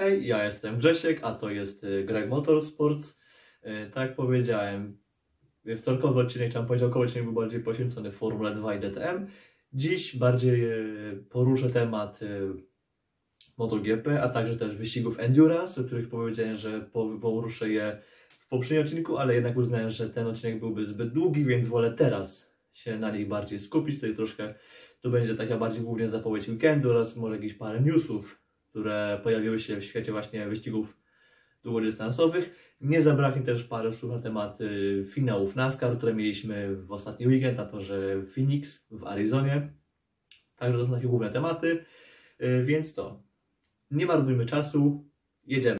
Hej, ja jestem Grzesiek, a to jest y, Greg Motorsports. Y, Tak powiedziałem, wtorkowy odcinek, czy tam poniedziałkowy odcinek był bardziej poświęcony Formule 2 i DTM. Dziś bardziej y, poruszę temat MotoGP, a także też wyścigów Endurance, o których powiedziałem, że po- poruszę je w poprzednim odcinku, ale jednak uznałem, że ten odcinek byłby zbyt długi, więc wolę teraz się na nich bardziej skupić. Tutaj troszkę to będzie taka bardziej głównie zapowiedź weekendu oraz może jakieś parę newsów, które pojawiły się w świecie właśnie wyścigów długodystansowych. Nie zabraknie też parę słów na temat y, finałów NASCAR, które mieliśmy w ostatni weekend na torze Phoenix w Arizonie. Także to są takie główne tematy. Y, więc to, nie marnujmy czasu, jedziemy.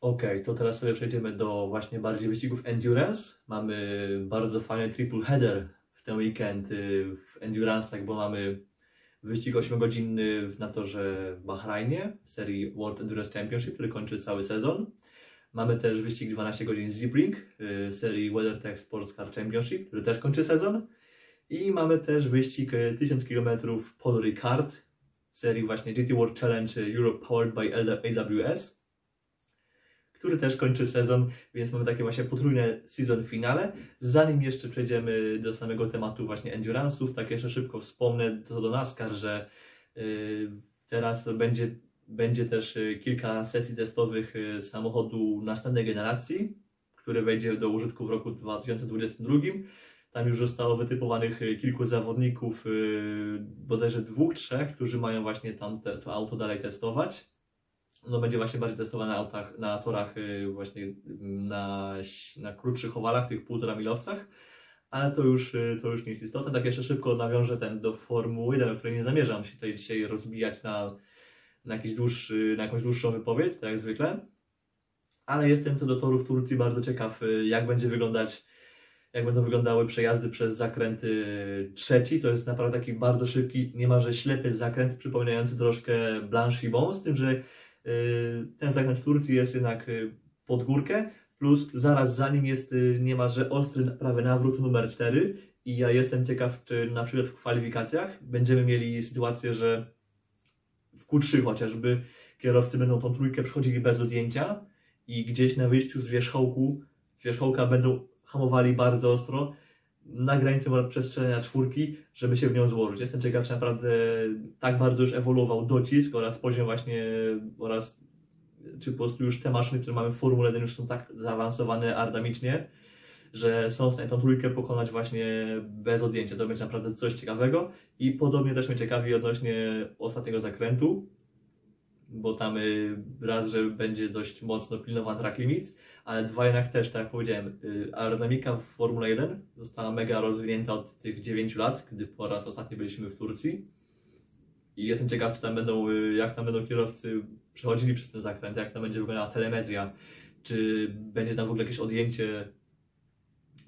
Ok, to teraz sobie przejdziemy do właśnie bardziej wyścigów Endurance. Mamy bardzo fajny triple header w ten weekend y, w Endurance'ach, bo mamy wyścig 8-godzinny na torze w Bahrajnie w serii World Endurance Championship, który kończy cały sezon. Mamy też wyścig 12 godzin z Sebring y, serii WeatherTech Sports Car Championship, który też kończy sezon. I mamy też wyścig y, 1000 km Paul Ricard serii właśnie GT World Challenge Europe Powered by AWS, który też kończy sezon, więc mamy takie właśnie potrójne season finale. Zanim jeszcze przejdziemy do samego tematu właśnie endurance'ów, tak jeszcze szybko wspomnę co do NASCAR, że y, teraz będzie, będzie też y, kilka sesji testowych y, samochodu następnej generacji, który wejdzie do użytku w roku 2022. Tam już zostało wytypowanych y, kilku zawodników, bodajże dwóch, trzech, którzy mają właśnie tam te, to auto dalej testować. No będzie właśnie bardziej testowane na autach, na torach y, właśnie y, na, na krótszych owalach, tych półtora milowcach, ale to już, y, to już nie jest istotne. Tak jeszcze szybko nawiążę ten do Formuły 1, o której nie zamierzam się tutaj dzisiaj rozbijać na, na, jakiś dłuższy, na jakąś dłuższą wypowiedź, tak jak zwykle. Ale jestem co do torów Turcji bardzo ciekaw, jak będzie wyglądać jak będą wyglądały przejazdy przez zakręt y, trzeci. To jest naprawdę taki bardzo szybki, niemalże ślepy zakręt, przypominający troszkę Blanchimont, z tym, że ten zakręt w Turcji jest jednak y, pod górkę, plus zaraz za nim jest y, niemalże ostry prawy nawrót numer 4 i ja jestem ciekaw, czy na przykład w kwalifikacjach będziemy mieli sytuację, że w Q3 chociażby kierowcy będą tą trójkę przechodzili bez odjęcia i gdzieś na wyjściu z wierzchołku, z wierzchołka będą hamowali bardzo ostro na granicy może przestrzelenia czwórki, żeby się w nią złożyć. Jestem ciekaw, czy naprawdę tak bardzo już ewoluował docisk oraz poziom właśnie oraz czy po prostu już te maszyny, które mamy w Formule 1 już są tak zaawansowane aerodynamicznie, że są w stanie tą trójkę pokonać właśnie bez odjęcia. To będzie naprawdę coś ciekawego i podobnie też mnie ciekawi odnośnie ostatniego zakrętu, bo tam y, raz, że będzie dość mocno pilnowany track limits, ale dwa jednak też, tak jak powiedziałem, y, aerodynamika w Formule 1 została mega rozwinięta od tych 9 lat, gdy po raz ostatni byliśmy w Turcji. I jestem ciekaw, czy tam będą, y, jak tam będą kierowcy przechodzili przez ten zakręt, jak tam będzie wyglądała telemetria, czy będzie tam w ogóle jakieś odjęcie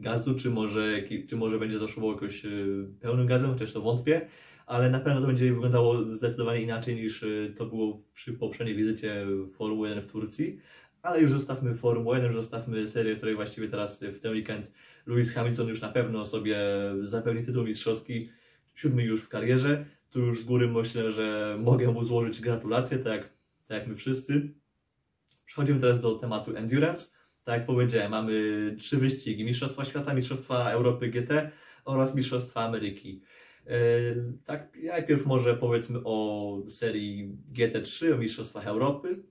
gazu, czy może, czy może będzie to szło jakoś y, pełnym gazem, chociaż to wątpię, ale na pewno to będzie wyglądało zdecydowanie inaczej niż to było przy poprzedniej wizycie Formuły 1 w Turcji. Ale już zostawmy Formułę 1, już zostawmy serię, której właściwie teraz w ten weekend Lewis Hamilton już na pewno sobie zapewni tytuł mistrzowski, siódmy już w karierze. Tu już z góry myślę, że mogę mu złożyć gratulacje, tak, tak jak my wszyscy. Przechodzimy teraz do tematu endurance. Tak jak powiedziałem, mamy trzy wyścigi: Mistrzostwa Świata, Mistrzostwa Europy GT oraz Mistrzostwa Ameryki. Yy, Tak, najpierw może powiedzmy o serii GT3, o Mistrzostwach Europy.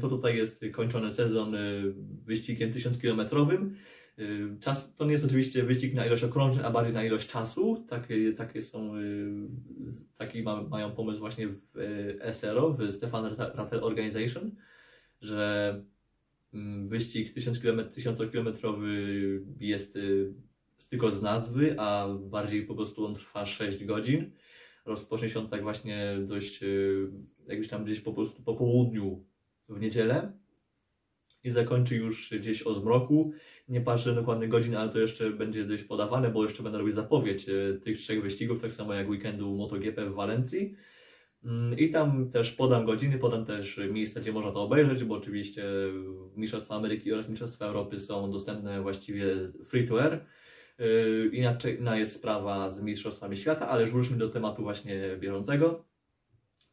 To tutaj jest kończony sezon yy, wyścigiem 1000-kilometrowym. Yy, Czas, to nie jest oczywiście wyścig na ilość okrążeń, a bardziej na ilość czasu. Takie, takie są, z- taki ma, mają pomysł właśnie w SRO, w Stefan Rattel Organization, że mm, wyścig 1000-kilometrowy jest y, tylko z nazwy, a bardziej po prostu on trwa 6 godzin. Rozpocznie się on tak właśnie dość y, jakbyś tam gdzieś po prostu po południu w niedzielę i zakończy już gdzieś o zmroku. Nie patrzę dokładnych godzin, ale to jeszcze będzie dość podawane, bo jeszcze będę robić zapowiedź y, tych trzech wyścigów, tak samo jak weekendu MotoGP w Walencji. Mm, I tam też podam godziny, podam też miejsca, gdzie można to obejrzeć, bo oczywiście Mistrzostwa Ameryki oraz Mistrzostwa Europy są dostępne właściwie free to air. Yy, Inaczej jest sprawa z Mistrzostwami Świata, ale już wróćmy do tematu właśnie bieżącego.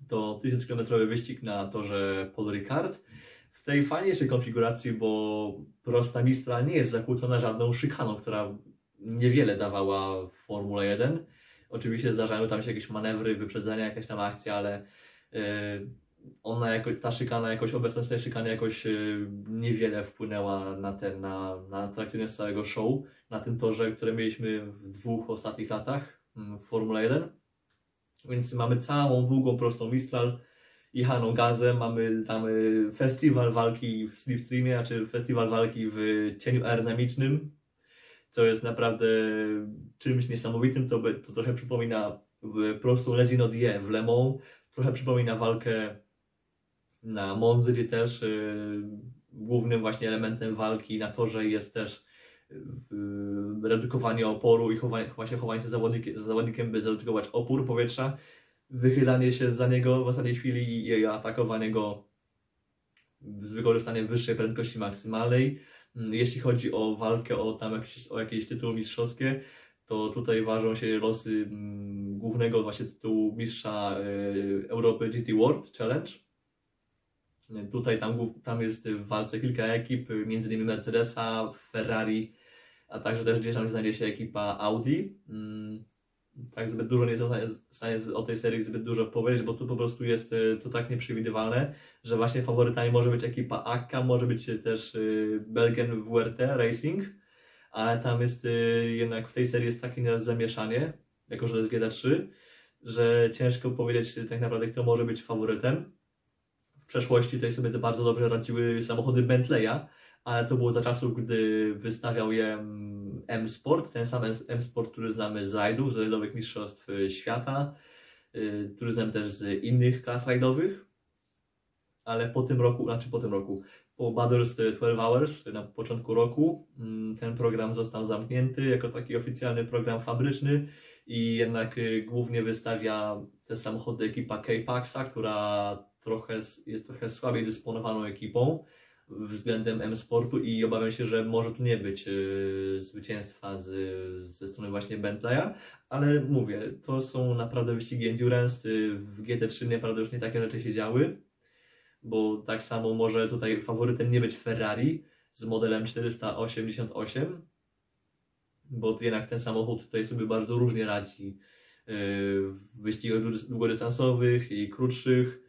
To 1000-kilometrowy wyścig na torze Paul Ricard. W tej fajniejszej konfiguracji, bo prosta Mistra nie jest zakłócona żadną szykaną, która niewiele dawała w Formule 1. Oczywiście zdarzają tam się jakieś manewry, wyprzedzenia, jakaś tam akcja, ale yy, ona jako, ta szykana, jakoś obecność tej szykany jakoś yy, niewiele wpłynęła na ten, na, na atrakcyjność całego show, na tym torze, które mieliśmy w dwóch ostatnich latach mm, w Formule 1. Więc mamy całą długą, prostą Mistral, jechaną gazem, mamy tam y, festiwal walki w slipstreamie, znaczy festiwal walki w cieniu aerodynamicznym, co jest naprawdę czymś niesamowitym, to, to trochę przypomina prostą Les Die w Le Mans, trochę przypomina walkę na Monzy, gdzie też y, głównym właśnie elementem walki na torze jest też y, redukowanie oporu i chowanie, właśnie chowanie się zawodnikiem, zawodnikiem, by zredukować opór powietrza, wychylanie się za niego w ostatniej chwili i atakowanie go z wykorzystaniem wyższej prędkości maksymalnej. Mm, jeśli chodzi o walkę o tam jakieś, o jakieś tytuły mistrzowskie, to tutaj ważą się losy mm, głównego właśnie tytułu mistrza y, Europy GT World Challenge. Tutaj tam, tam jest w walce kilka ekip, innymi Mercedesa, Ferrari, a także też gdzieś tam znajdzie się ekipa Audi. Mm, tak zbyt dużo nie jestem w stanie o tej serii zbyt dużo powiedzieć, bo tu po prostu jest y, to tak nieprzewidywalne, że właśnie faworytami może być ekipa Akka, może być też y, Belgian WRT Racing, ale tam jest y, jednak w tej serii jest takie nieraz zamieszanie, jako że to jest GT3, że ciężko powiedzieć tak naprawdę kto może być faworytem. W przeszłości tutaj sobie bardzo dobrze radziły samochody Bentleya, ale to było za czasów, gdy wystawiał je mm, M-Sport, ten sam M-Sport, który znamy z rajdów, z rajdowych mistrzostw y, świata, y, który znamy też z innych klas rajdowych, ale po tym roku, znaczy po tym roku, po Battles 12 Hours na początku roku mm, ten program został zamknięty jako taki oficjalny program fabryczny i jednak y, głównie wystawia te samochody ekipa K-Paxa, która trochę, jest trochę słabiej dysponowaną ekipą względem M-Sportu i obawiam się, że może tu nie być yy, zwycięstwa z, ze strony właśnie Bentleya, ale mówię, to są naprawdę wyścigi endurance, w GT3 naprawdę już nie takie rzeczy się działy, bo tak samo może tutaj faworytem nie być Ferrari z modelem 488, bo jednak ten samochód tutaj sobie bardzo różnie radzi yy, w wyścigach długodystansowych i krótszych,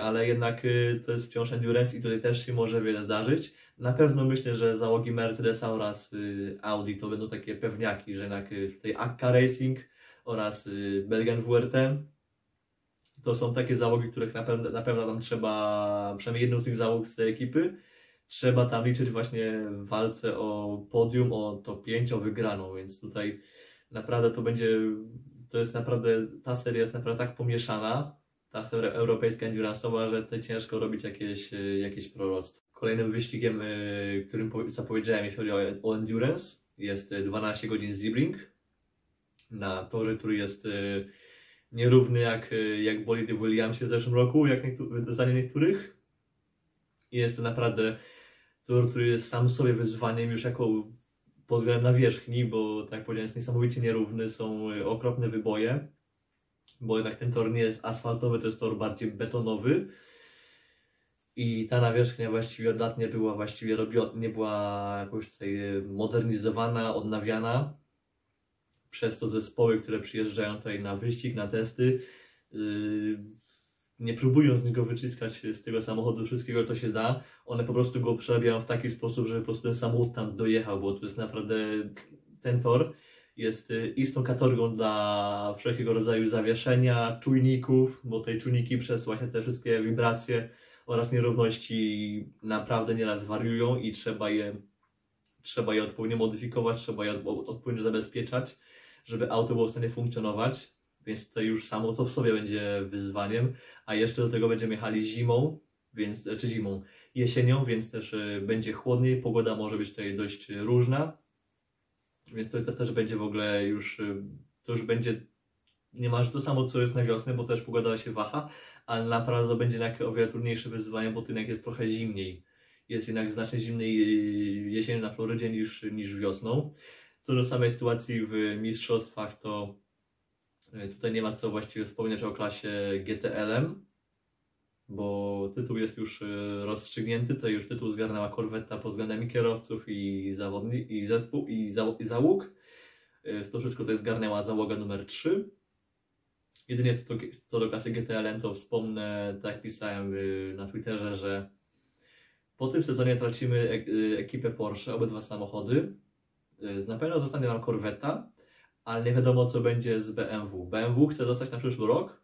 ale jednak y, to jest wciąż endurance i tutaj też się może wiele zdarzyć. Na pewno myślę, że załogi Mercedesa oraz y, Audi to będą takie pewniaki, że jednak y, tutaj Akka Racing oraz Belgian WRT to są takie załogi, których na pewno, na pewno tam trzeba, przynajmniej jedną z tych załóg z tej ekipy, trzeba tam liczyć właśnie w walce o podium, o top 5, o wygraną, więc tutaj naprawdę to będzie, to jest naprawdę, ta seria jest naprawdę tak pomieszana, ta europejska endurance'owa, że to ciężko robić jakieś, e, jakieś proroctwo. Kolejnym wyścigiem, e, którym zapowiedziałem, jeśli chodzi o, endurance, jest 12 e, godzin Sebring na torze, który jest nierówny jak, jak bolidy w Williamsie w zeszłym roku, jak niektóry, zdaniem niektórych. Jest to naprawdę tor, który jest sam sobie wyzwaniem już jako pod względem nawierzchni, bo tak jak powiedziałem, jest niesamowicie nierówny, są okropne wyboje bo jednak ten tor nie jest asfaltowy, to jest tor bardziej betonowy. I ta nawierzchnia właściwie od lat nie była właściwie robiona, nie była jakoś tutaj modernizowana, odnawiana. Przez to zespoły, które przyjeżdżają tutaj na wyścig, na testy, yy, nie próbują z niego wyciskać z tego samochodu wszystkiego, co się da. One po prostu go przerabiają w taki sposób, żeby po prostu ten samochód tam dojechał, bo to jest naprawdę ten tor jest y, istną kategorią dla wszelkiego rodzaju zawieszenia, czujników, bo te czujniki przez właśnie te wszystkie wibracje oraz nierówności naprawdę nieraz wariują i trzeba je, trzeba je odpowiednio modyfikować, trzeba je odpowiednio zabezpieczać, żeby auto było w stanie funkcjonować. Więc tutaj już samo to w sobie będzie wyzwaniem, a jeszcze do tego będziemy jechali zimą, więc, czy zimą, jesienią, więc też y, będzie chłodniej, pogoda może być tutaj dość różna, więc to, to też będzie w ogóle już, y, to już będzie niemalże to samo, co jest na wiosnę, bo też pogoda się waha, ale naprawdę to będzie jednak o wiele trudniejsze wyzwanie, bo tu jednak jest trochę zimniej. Jest jednak znacznie zimniej y, jesienią na Florydzie niż, niż wiosną. Co do samej sytuacji w mistrzostwach, to E, Tutaj nie ma co właściwie wspomnieć o klasie GTLM, bo tytuł jest już e, rozstrzygnięty. Tutaj już tytuł zgarnęła korweta pod względem i kierowców, i zawodni, i zespół, i, za, i załóg. E, To wszystko to jest zgarnęła załoga numer 3. Jedynie co do, co do klasy GTLM, to wspomnę, tak pisałem y, na Twitterze, że po tym sezonie tracimy ek- ekipę Porsche, obydwa samochody. Na pewno zostanie nam Corvetta, ale nie wiadomo co będzie z BMW. BMW chce zostać na przyszły rok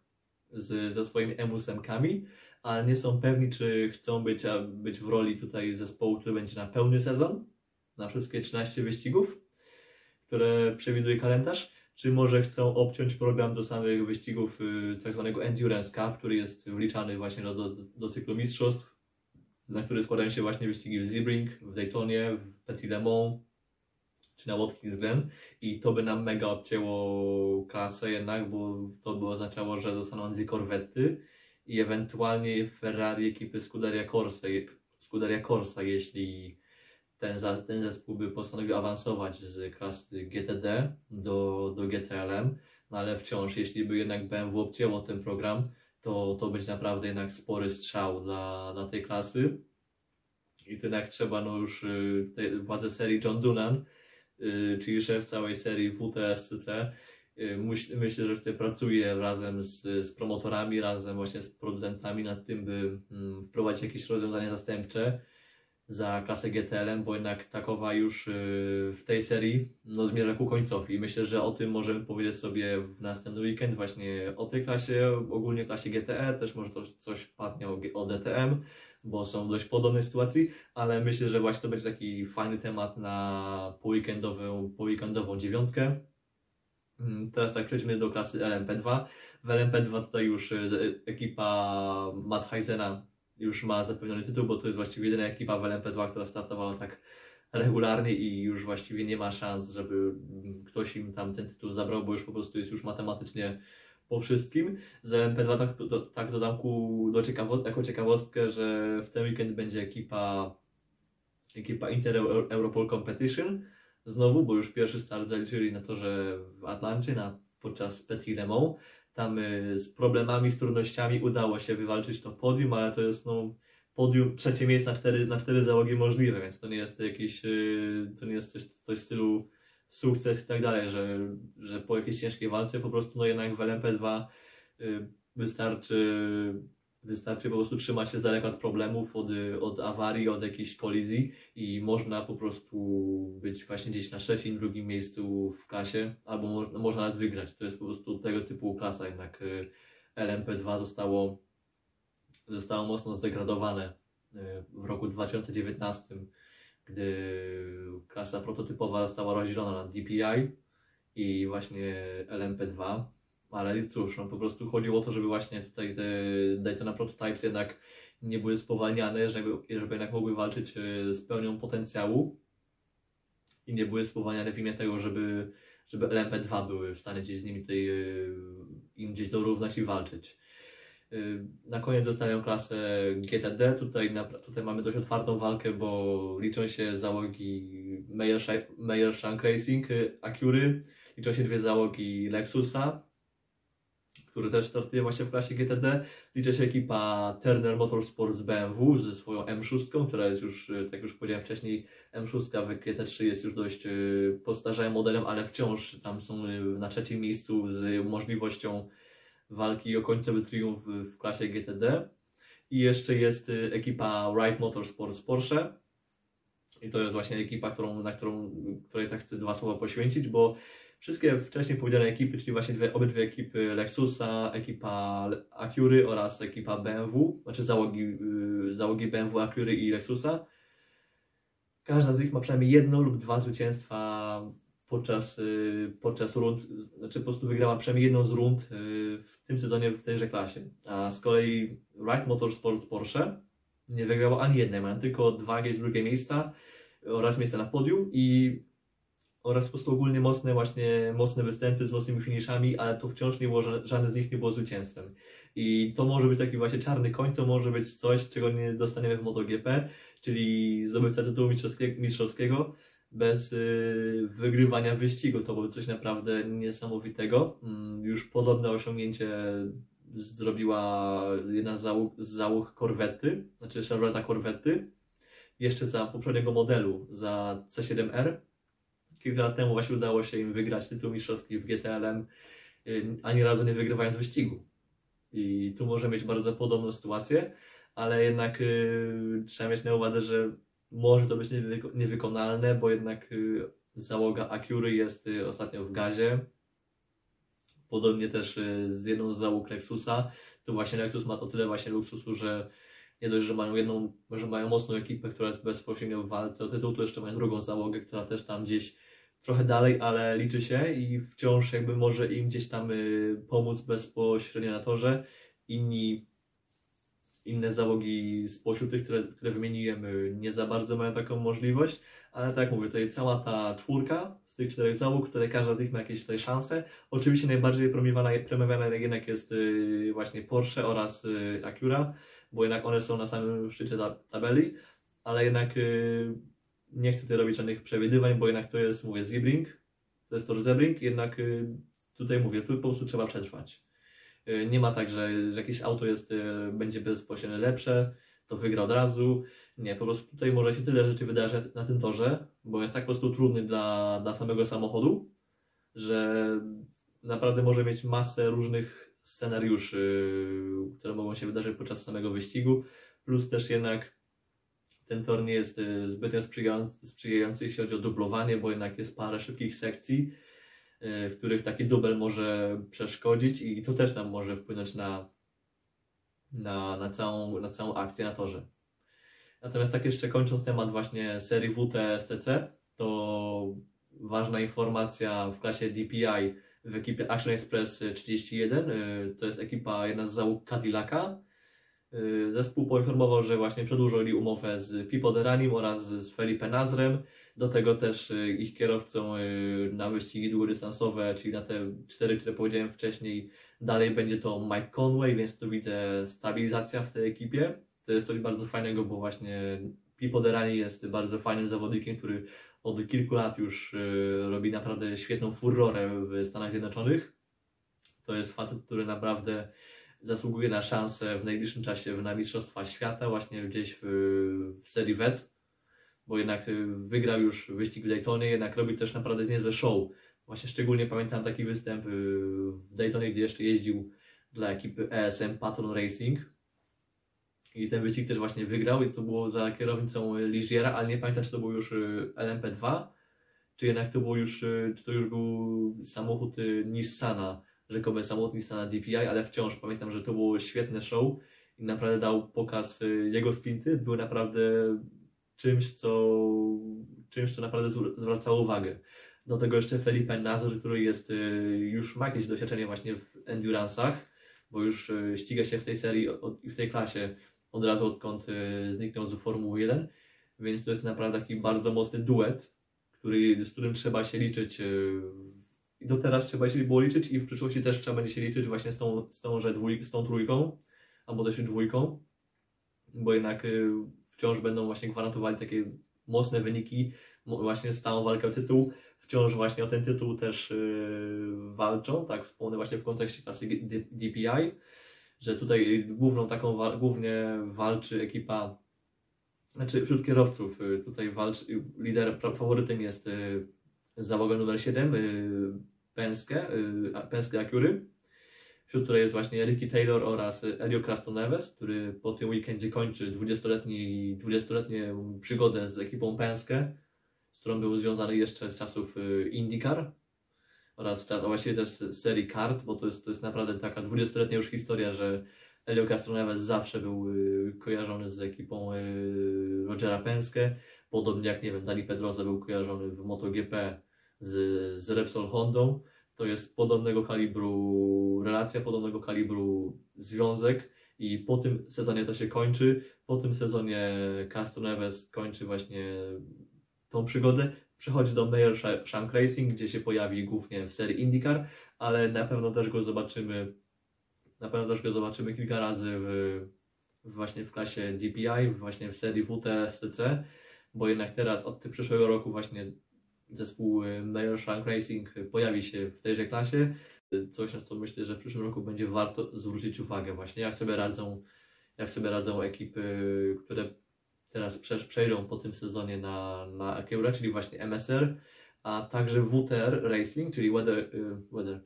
z, ze swoimi M8-kami, ale nie są pewni, czy chcą być, być w roli tutaj zespołu, który będzie na pełny sezon, na wszystkie 13 wyścigów, które przewiduje kalendarz, czy może chcą obciąć program do samych wyścigów y, tak zwanego Endurance Cup, który jest wliczany właśnie do, do, do cyklu mistrzostw, na który składają się właśnie wyścigi w Sebring, w Daytonie, w Petit Le Mans, czy na Watkins Glen. I to by nam mega obcięło klasę jednak, bo to by oznaczało, że zostaną dwie korwety i ewentualnie Ferrari ekipy Scuderia Corsa, Scuderia Corsa jeśli ten, ten zespół by postanowił awansować z klasy GTD do, do GTLM, no ale wciąż, jeśli by jednak BMW obcięło ten program, to, to będzie naprawdę jednak spory strzał dla, dla tej klasy. I to jednak trzeba, no już y, tutaj władze serii John Dunan, y, czyli szef całej serii WTSCC, myślę, że tutaj pracuje razem z, z promotorami, razem właśnie z producentami nad tym, by mm, wprowadzić jakieś rozwiązania zastępcze za klasę GTLM, bo jednak takowa już y, w tej serii no, zmierza ku końcowi. Myślę, że o tym możemy powiedzieć sobie w następny weekend, właśnie o tej klasie, ogólnie klasie GTE, też może to coś padnie o DTM, bo są w dość podobnej sytuacji, ale myślę, że właśnie to będzie taki fajny temat na poweekendową, poweekendową dziewiątkę. Mm, Teraz tak przejdźmy do klasy LMP2. W LMP2 tutaj już y, ekipa Matt Heisena już ma zapewniony tytuł, bo to jest właściwie jedyna ekipa w LMP2, która startowała tak regularnie i już właściwie nie ma szans, żeby mm, ktoś im tam ten tytuł zabrał, bo już po prostu jest już matematycznie po wszystkim. Z LMP2 tak, do, tak dodam ku, do ciekawo, jako ciekawostkę, że w ten weekend będzie ekipa ekipa Inter Eu- Europol Competition znowu, bo już pierwszy start zaliczyli na torze w Atlancie na, podczas Petit Le. Tam y, z problemami, z trudnościami udało się wywalczyć to podium, ale to jest no, podium, trzecie miejsce na cztery, na cztery załogi możliwe, więc to nie jest jakiś, y, to nie jest coś, coś w stylu sukces i tak dalej, że, że po jakiejś ciężkiej walce po prostu no jednak w LMP2 y, wystarczy, wystarczy po prostu trzymać się z daleka od problemów, od, od awarii, od jakiejś kolizji i można po prostu być właśnie gdzieś na trzecim, drugim miejscu w klasie, albo mo- można nawet wygrać. To jest po prostu tego typu klasa, jednak y, LMP2 zostało, zostało mocno zdegradowane y, w roku 2019, gdy klasa prototypowa została rozdzielona na DPI i właśnie LMP2. Ale cóż, no po prostu chodziło o to, żeby właśnie tutaj te Daytona Prototypes jednak nie były spowalniane, żeby, żeby jednak mogły walczyć e, z pełnią potencjału i nie były spowalniane w imię tego, żeby, żeby LMP2 były w stanie gdzieś z nimi tutaj e, im gdzieś dorównać i walczyć. E, Na koniec zostawiam klasę GTD. Tutaj, tutaj mamy dość otwartą walkę, bo liczą się załogi Meyer, Sha- Meyer Shank Racing, Acury, liczą się dwie załogi Lexusa, który też startuje właśnie w klasie GTD. Liczy się ekipa Turner Motorsports BMW ze swoją M6, która jest już, e, tak już powiedziałem wcześniej, M6 w GT3 jest już dość e, postarzałym modelem, ale wciąż tam są e, na trzecim miejscu z możliwością walki o końcowy triumf w klasie GTD. I jeszcze jest ekipa Wright Motorsports Porsche. I to jest właśnie ekipa, którą, na którą, której tak chcę dwa słowa poświęcić, bo wszystkie wcześniej powiedziane ekipy, czyli właśnie dwie, obydwie ekipy Lexusa, ekipa Acury oraz ekipa BMW, znaczy załogi, yy, załogi BMW, Acury i Lexusa, każda z nich ma przynajmniej jedno lub dwa zwycięstwa podczas, yy, podczas rund, znaczy po prostu wygrała przynajmniej jedną z rund yy, w tym sezonie w tejże klasie. A z kolei Wright Motorsports Porsche nie wygrało ani jednej, mają tylko dwa jakieś drugie miejsca oraz miejsca na podium i oraz po prostu ogólnie mocne właśnie mocne występy z mocnymi finiszami, ale to wciąż nie było, ża- żadne z nich nie było zwycięstwem. I to może być taki właśnie czarny koń, to może być coś, czego nie dostaniemy w MotoGP, czyli zdobywca tytułu mistrzowskiego, bez y, wygrywania wyścigu. To było coś naprawdę niesamowitego. Mm, już podobne osiągnięcie zrobiła jedna z załóg, z załóg korwety, znaczy Chevroleta korwety, jeszcze za poprzedniego modelu, za C7R. Kilka lat temu właśnie udało się im wygrać tytuł mistrzowski w GTLM, y, ani razu nie wygrywając wyścigu. I tu może mieć bardzo podobną sytuację, ale jednak y, trzeba mieć na uwadze, że może to być niewyko- niewykonalne, bo jednak y, załoga Acury jest ostatnio w gazie. Podobnie też z jedną z załóg Lexusa. Tu właśnie Lexus ma o tyle właśnie luksusu, że nie dość, że mają jedną, że mają mocną ekipę, która jest bezpośrednio w walce o tytuł, to jeszcze mają drugą załogę, która też tam gdzieś trochę dalej, ale liczy się i wciąż jakby może im gdzieś tam y, pomóc bezpośrednio na torze. Inni, inne załogi spośród tych, które, które wymieniłem, y, nie za bardzo mają taką możliwość, ale tak mówię, tutaj cała ta czwórka z tych czterech załóg, tutaj każda z nich ma jakieś tutaj szanse. Oczywiście najbardziej premiowana, premiowana jednak jest y, właśnie Porsche oraz Acura, bo jednak one są na samym szczycie ta, tabeli, ale jednak nie chcę tutaj robić żadnych przewidywań, bo jednak to jest, mówię, Sebring, to jest tor Sebring, jednak y, tutaj mówię, tu po prostu trzeba przetrwać. Y, Nie ma tak, że, że jakieś auto jest, y, będzie bezpośrednio lepsze, to wygra od razu. Nie, po prostu tutaj może się tyle rzeczy wydarzyć na tym torze, bo jest tak po prostu trudny dla, dla samego samochodu, że naprawdę może mieć masę różnych scenariuszy, które mogą się wydarzyć podczas samego wyścigu, plus też jednak ten tor nie jest y, zbytnio sprzyjający, jeśli chodzi o dublowanie, bo jednak jest parę szybkich sekcji, y, w których taki dubel może przeszkodzić i to też nam może wpłynąć na, na, na, całą, na całą akcję na torze. Natomiast tak jeszcze kończąc temat właśnie serii WTSTC, to ważna informacja w klasie DPI w ekipie Action Express 31, y, to jest ekipa jedna z załóg Cadillaca. Y, Zespół poinformował, że właśnie przedłużyli umowę z Pipo Deranim oraz z Felipe Nazrem. Do tego też y, ich kierowcą y, na wyścigi długodystansowe, czyli na te cztery, które powiedziałem wcześniej, dalej będzie to Mike Conway, więc tu widzę stabilizacja w tej ekipie. To jest coś bardzo fajnego, bo właśnie Pipo Derani jest bardzo fajnym zawodnikiem, który od kilku lat już robi naprawdę świetną furorę w Stanach Zjednoczonych. To jest facet, który naprawdę zasługuje na szansę w najbliższym czasie na Mistrzostwa Świata, właśnie gdzieś w, w serii WEC, bo jednak y, wygrał już wyścig w Daytonie, jednak robi też naprawdę niezłe show. Właśnie szczególnie pamiętam taki występ y, w Daytonie, gdzie jeszcze jeździł dla ekipy ESM Patron Racing. I ten wyścig też właśnie wygrał i to było za kierownicą Ligiera, ale nie pamiętam, czy to był już y, LMP2, czy jednak to był już, czy to już był samochód Nissana rzekomy samochód Nissana DPI, ale wciąż pamiętam, że to było świetne show i naprawdę dał pokaz y, jego stinty, były naprawdę czymś, co, czymś, co naprawdę zwracało uwagę. Do tego jeszcze Felipe Nazar, który jest, y, już ma jakieś doświadczenie właśnie w endurance'ach, bo już y, ściga się w tej serii i w tej klasie od razu odkąd zniknął z Formuły 1, więc to jest naprawdę taki bardzo mocny duet, który, z którym trzeba się liczyć i do teraz trzeba się było liczyć i w przyszłości też trzeba będzie się liczyć właśnie z tą, z tą, że dwój, z tą trójką, albo też dwójką, bo jednak y, wciąż będą właśnie gwarantowali takie mocne wyniki, właśnie stałą walkę o tytuł, wciąż właśnie o ten tytuł też y, walczą, tak wspomnę właśnie w kontekście klasy DPI, że tutaj główną taką, głównie walczy ekipa, znaczy wśród kierowców y, tutaj walczy, lider, faworytem jest załoga numer 7, Penske, y, Penske Acury, wśród której jest właśnie Ricky Taylor oraz Elio Crastoneves, który po tym weekendzie kończy 20-letni, 20-letnią przygodę z ekipą Penske, z którą był związany jeszcze z czasów y, IndyCar oraz a właściwie też z serii kart, bo to jest, to jest naprawdę taka 20-letnia już historia, że Elio Castroneves zawsze był y, kojarzony z ekipą Rogera Penske, podobnie jak, nie wiem, Dani Pedroza był kojarzony w MotoGP z, z Repsol Hondą. To jest podobnego kalibru relacja, podobnego kalibru związek i po tym sezonie to się kończy. Po tym sezonie Castro Neves kończy właśnie tą przygodę. Przechodzi do Mayor Shank Racing, gdzie się pojawi głównie w serii IndyCar, ale na pewno też go zobaczymy na pewno też go zobaczymy kilka razy w, właśnie w klasie DPI, właśnie w serii WTSTC bo jednak teraz od przyszłego roku właśnie zespół y, Mayor Shank Racing pojawi się w tejże klasie. Coś, na co myślę, że w przyszłym roku będzie warto zwrócić uwagę właśnie, jak sobie radzą, jak sobie radzą ekipy, które teraz przejdą po tym sezonie na, na Acura, czyli właśnie MSR, a także WTR Racing, czyli Weather, y, weather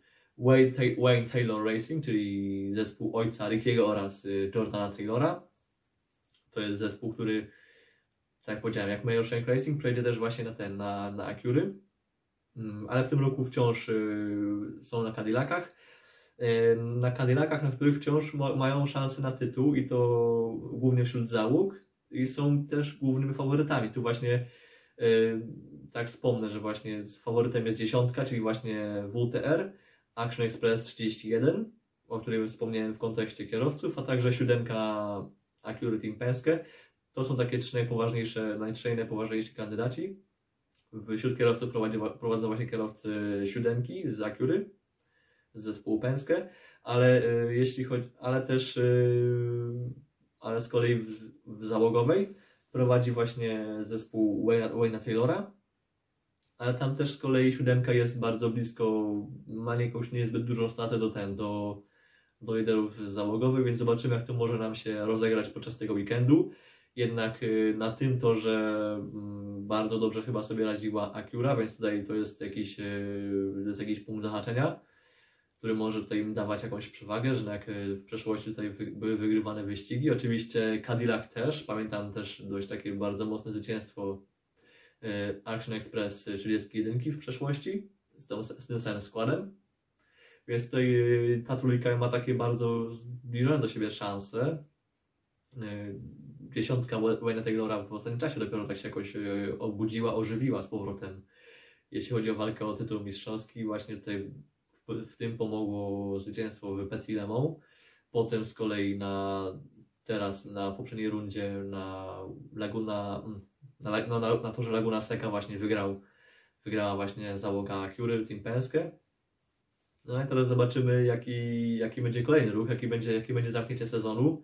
Wayne Taylor Racing, czyli zespół ojca Rickiego oraz y, Jordana Taylora. To jest zespół, który, tak jak powiedziałem, jak Major Shank Racing przejdzie też właśnie na ten, na, na Acury, mm, ale w tym roku wciąż y, są na Cadillacach. Na Cadillacach, na których wciąż mają szansę na tytuł i to głównie wśród załóg i są też głównymi faworytami. Tu właśnie tak wspomnę, że właśnie faworytem jest dziesiątka, czyli właśnie WTR, Action Express 31, o którym wspomniałem w kontekście kierowców, a także siódemka Acura Team Penske. To są takie trzy najpoważniejsze, najtrzej najpoważniejsi kandydaci. Wśród kierowców prowadzi, prowadzą właśnie kierowcy siódemki z Acury, z zespołu Penske, ale y, jeśli chodzi, ale też y, ale z kolei w, w załogowej prowadzi właśnie zespół Wayna Taylora, ale tam też z kolei siódemka jest bardzo blisko, ma jakąś niezbyt dużą stratę do ten, do, do liderów załogowych, więc zobaczymy jak to może nam się rozegrać podczas tego weekendu. Jednak y, na tym to, że mm, bardzo dobrze chyba sobie radziła Acura, więc tutaj to jest jakiś, y, to jest jakiś punkt zahaczenia, który może tutaj im dawać jakąś przewagę, że jak y, w przeszłości tutaj były wygrywane wyścigi. Oczywiście Cadillac też, pamiętam też dość takie bardzo mocne zwycięstwo Action Express 31 w przeszłości z, z tym samym składem. Więc tutaj ta trójka ma takie bardzo zbliżone do siebie szanse. E, dziesiątka Wayne'a Taylora w ostatnim czasie dopiero tak się jakoś obudziła, ożywiła z powrotem. Jeśli chodzi o walkę o tytuł mistrzowski, właśnie tutaj w, w tym pomogło zwycięstwo w Petit Le Mans. Potem z kolei na teraz na poprzedniej rundzie na Laguna mm, na, no, na, na to, że Laguna Seca właśnie wygrał, wygrała właśnie załoga Cury Team Penske. No i teraz zobaczymy, jaki, jaki będzie kolejny ruch, jaki będzie, jaki będzie zamknięcie sezonu.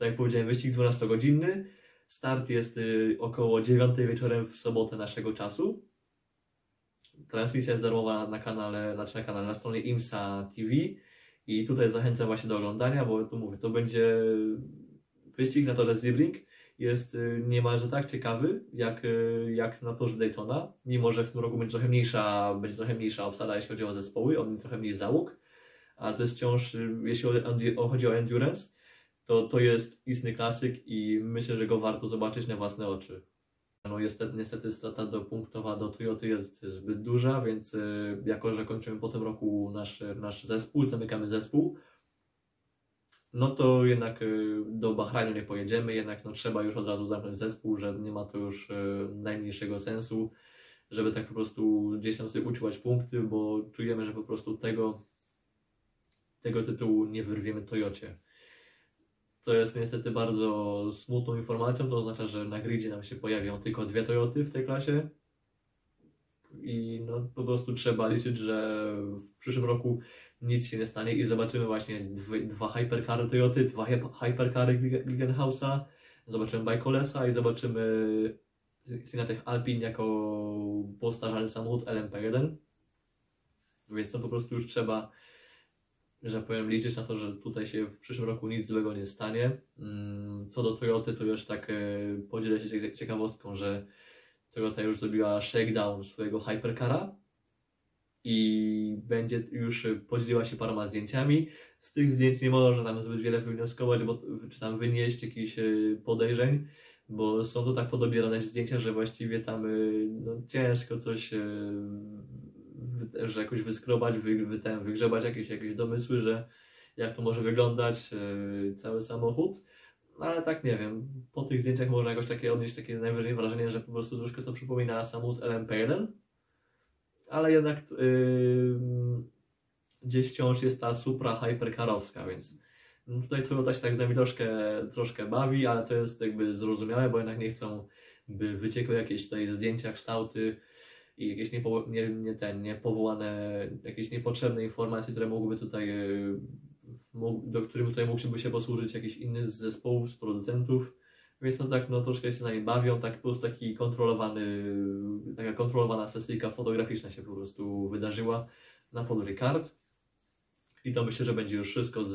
Tak jak powiedziałem, wyścig 12-godzinny. Start jest y, około 9 wieczorem w sobotę naszego czasu. Transmisja jest darmowa na kanale, znaczy na kanale, na stronie IMSA TV. I tutaj zachęcam właśnie do oglądania, bo tu mówię, to będzie wyścig na torze Zibring jest y, niemalże tak ciekawy, jak, y, jak na torze Daytona, mimo że w tym roku będzie trochę mniejsza, będzie trochę mniejsza obsada, jeśli chodzi o zespoły, on trochę mniej załóg, ale to jest wciąż, jeśli chodzi o endurance, to to jest istny klasyk i myślę, że go warto zobaczyć na własne oczy. No niestety, niestety strata do punktowa do Toyoty jest zbyt duża, więc jako, że kończymy po tym roku nasz, nasz zespół, zamykamy zespół, no to jednak y, do Bahrajnu nie pojedziemy, jednak no, trzeba już od razu zamknąć zespół, że nie ma to już y, najmniejszego sensu, żeby tak po prostu gdzieś tam sobie uciłać punkty, bo czujemy, że po prostu tego, tego tytułu nie wyrwiemy Toyocie. Co jest niestety bardzo smutną informacją, to oznacza, że na gridzie nam się pojawią tylko dwie Toyoty w tej klasie i no, po prostu trzeba liczyć, że w przyszłym roku nic się nie stanie i zobaczymy właśnie dwie, dwa hypercary Toyoty, dwa hypercary Guggenhausa, zobaczymy Bajkolesa i zobaczymy Sinatech Alpin jako postarzany samochód LMP1. Więc to po prostu już trzeba, że powiem, liczyć na to, że tutaj się w przyszłym roku nic złego nie stanie. Mm, co do Toyoty, to już tak e, podzielę się ciekawostką, że Toyota już zrobiła shakedown swojego hypercara i będzie już podzieliła się paroma zdjęciami. Z tych zdjęć nie można nam zbyt wiele wywnioskować, bo, czy tam wynieść jakichś e, podejrzeń, bo są to tak podobierane zdjęcia, że właściwie tam e, no, ciężko coś, że jakoś wyskrobać, wy, wy, ten, wygrzebać jakieś, jakieś domysły, że jak to może wyglądać cały samochód. No ale tak nie wiem, po tych zdjęciach można jakoś takie odnieść takie najwyżej wrażenie, że po prostu troszkę to przypomina samochód LMP1, ale jednak yy, gdzieś wciąż jest ta supra hypercarowska, więc no tutaj Toyota się tak z nami troszkę, troszkę bawi, ale to jest jakby zrozumiałe, bo jednak nie chcą, by wyciekły jakieś tutaj zdjęcia, kształty i jakieś niepo, nie, nie ten, niepowołane, jakieś niepotrzebne informacje, które mogłyby tutaj, yy, do których tutaj mógłby się posłużyć jakiś inny z zespołów, z producentów, Więc no tak, no troszkę się z nami bawią, tak po prostu taki kontrolowany, taka kontrolowana sesyjka fotograficzna się po prostu wydarzyła na Ricard. I to myślę, że będzie już wszystko z,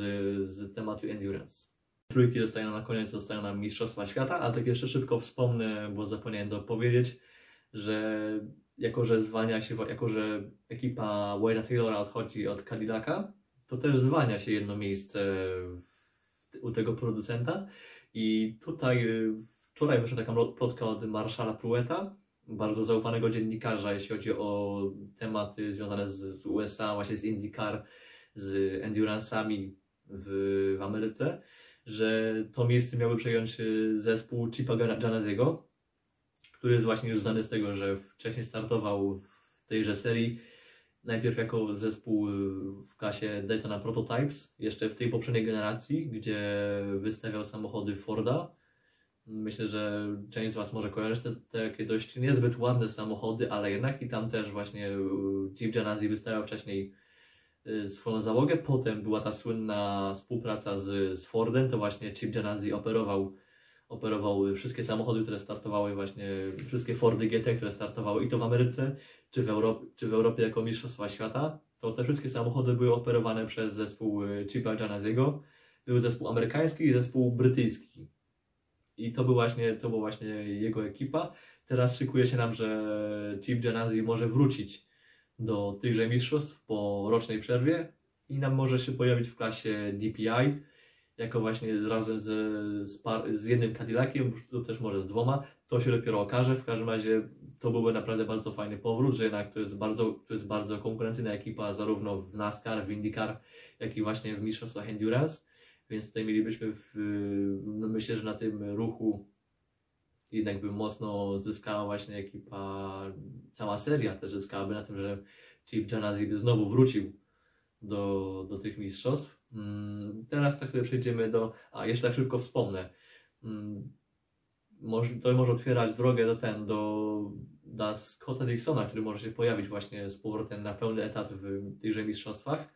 z tematu endurance. Trójki zostają na koniec, zostają nam Mistrzostwa Świata, ale tak jeszcze szybko wspomnę, bo zapomniałem to powiedzieć, że jako, że zwalnia się, jako, że ekipa Wayne'a Taylora odchodzi od Cadillaca, to też zwalnia się jedno miejsce u tego producenta. I tutaj y, wczoraj wyszła taka plotka od Marszala Prueta, bardzo zaufanego dziennikarza, jeśli chodzi o tematy związane z USA, właśnie z IndyCar, z endurance'ami w, w Ameryce, że to miejsce miałby przejąć y, zespół Chipa Janaziego, który jest właśnie już znany z tego, że wcześniej startował w tejże serii, najpierw jako zespół w klasie Daytona Prototypes, jeszcze w tej poprzedniej generacji, gdzie wystawiał samochody Forda. Myślę, że część z Was może kojarzyć te, te takie dość niezbyt ładne samochody, ale jednak i tam też właśnie Jeep Janazzi wystawiał wcześniej y, swoją załogę. Potem była ta słynna współpraca z, z Fordem, to właśnie Chip Janazzi operował operował wszystkie samochody, które startowały właśnie, wszystkie Fordy GT, które startowały i to w Ameryce, czy w, Europie, czy w Europie jako Mistrzostwa Świata, to te wszystkie samochody były operowane przez zespół y, Chipa Janaziego. Był zespół amerykański i zespół brytyjski. I to był właśnie, to była właśnie jego ekipa. Teraz szykuje się nam, że Chip Janazi może wrócić do tychże mistrzostw po rocznej przerwie i nam może się pojawić w klasie DPI jako właśnie razem z, z, par, z jednym Cadillaciem lub też może z dwoma, to się dopiero okaże. W każdym razie to byłby naprawdę bardzo fajny powrót, że jednak to jest bardzo, to jest bardzo konkurencyjna ekipa zarówno w NASCAR, w IndyCar, jak i właśnie w mistrzostwach Endurance, więc tutaj mielibyśmy w, no myślę, że na tym ruchu jednak by mocno zyskała właśnie ekipa, cała seria też zyskałaby na tym, że Chip Janazzi by znowu wrócił do, do tych mistrzostw. Mm, teraz tak sobie przejdziemy do. A jeszcze tak szybko wspomnę. Mm, to może otwierać drogę do ten, do, do Scotta Dixona, który może się pojawić właśnie z powrotem na pełny etat w tychże mistrzostwach.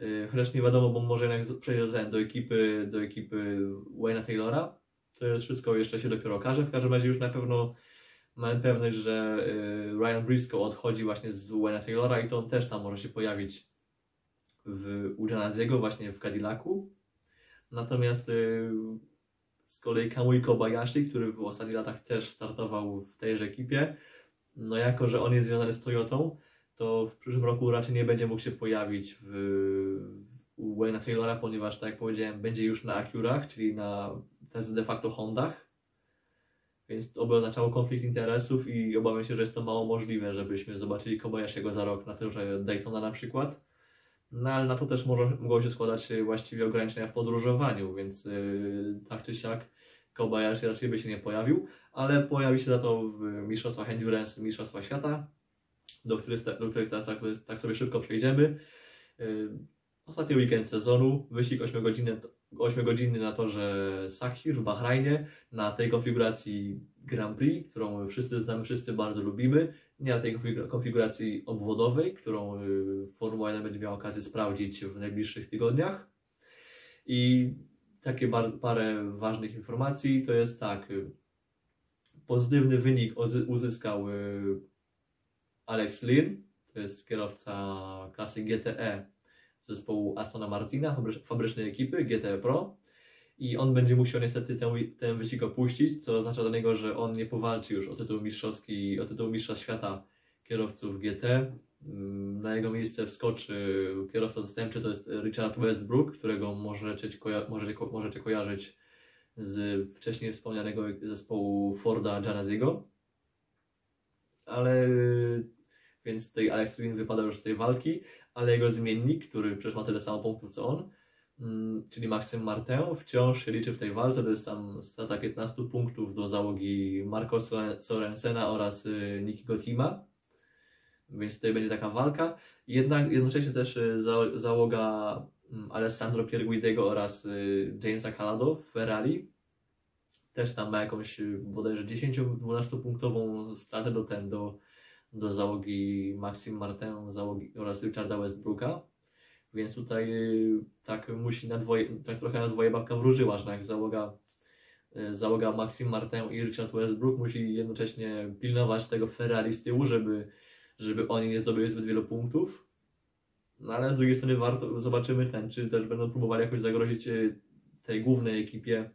Y, chociaż nie wiadomo, bo może jednak przejdzie do, ten, do ekipy, do ekipy Wayne'a Taylora. To jest wszystko jeszcze się dopiero okaże. W każdym razie już na pewno mamy pewność, że y, Ryan Briscoe odchodzi właśnie z Wayne'a Taylora i to on też tam może się pojawić w, u Janaziego właśnie w Cadillacu. Natomiast y, z kolei Kamui Kobayashi, który w ostatnich latach też startował w tejże ekipie, no jako, że on jest związany z Toyotą, to w przyszłym roku raczej nie będzie mógł się pojawić w, u Wayne'a Taylora, ponieważ tak jak powiedziałem, będzie już na Acurach, czyli na de facto Hondach. Więc to by oznaczało konflikt interesów i obawiam się, że jest to mało możliwe, żebyśmy zobaczyli Kobayashiego za rok na tymże Daytona na przykład. No ale na to też może, mogą się składać właściwie ograniczenia w podróżowaniu, więc yy, tak czy siak Kobayashi raczej by się nie pojawił, ale pojawi się za to w Mistrzostwach Endurance, Mistrzostwach Świata, do których, do których teraz tak, tak sobie szybko przejdziemy. Yy, ostatni weekend sezonu, wyścig 8 godziny 8-godzinny na torze Sakhir w Bahrajnie, na tej konfiguracji Grand Prix, którą wszyscy znamy, wszyscy bardzo lubimy, nie na tej konfiguracji obwodowej, którą y, Formuła 1 będzie miała okazję sprawdzić w najbliższych tygodniach. I takie parę ważnych informacji. To jest tak, y, pozytywny wynik uzyskał y, Alex Lynn, to jest kierowca klasy GTE zespołu Astona Martina, fabrycznej ekipy GT Pro i on będzie musiał niestety ten, ten wyścig opuścić, co oznacza dla niego, że on nie powalczy już o tytuł mistrzowski, o tytuł mistrza świata kierowców GT. Mm, na jego miejsce wskoczy kierowca zastępczy, to jest Richard Westbrook, którego możecie, możecie, możecie kojarzyć z wcześniej wspomnianego zespołu Forda Janaziego. Ale więc tutaj Alex Win wypada już z tej walki, ale jego zmiennik, który przecież ma tyle samo punktów co on, czyli Maxim Martin, wciąż liczy w tej walce, to jest tam strata 15 punktów do załogi Marco Sorensena oraz y, Nikiego Tima, więc tutaj będzie taka walka. Jednak jednocześnie też y, załoga mm, Alessandro Pierguidego oraz y, Jamesa Calado w Ferrari też tam ma jakąś bodajże 10-12 punktową stratę do ten, do do załogi Maxim Martin załogi, oraz Richarda Westbrooka. Więc tutaj y, tak musi na dwoje, tak trochę na dwoje babka wróżyła, że jak załoga e, załoga Maxim Martin i Richard Westbrook musi jednocześnie pilnować tego Ferrari z tyłu, żeby, żeby oni nie zdobyli zbyt wielu punktów. No ale z drugiej strony warto, zobaczymy ten, czy też będą próbowali jakoś zagrozić e, tej głównej ekipie,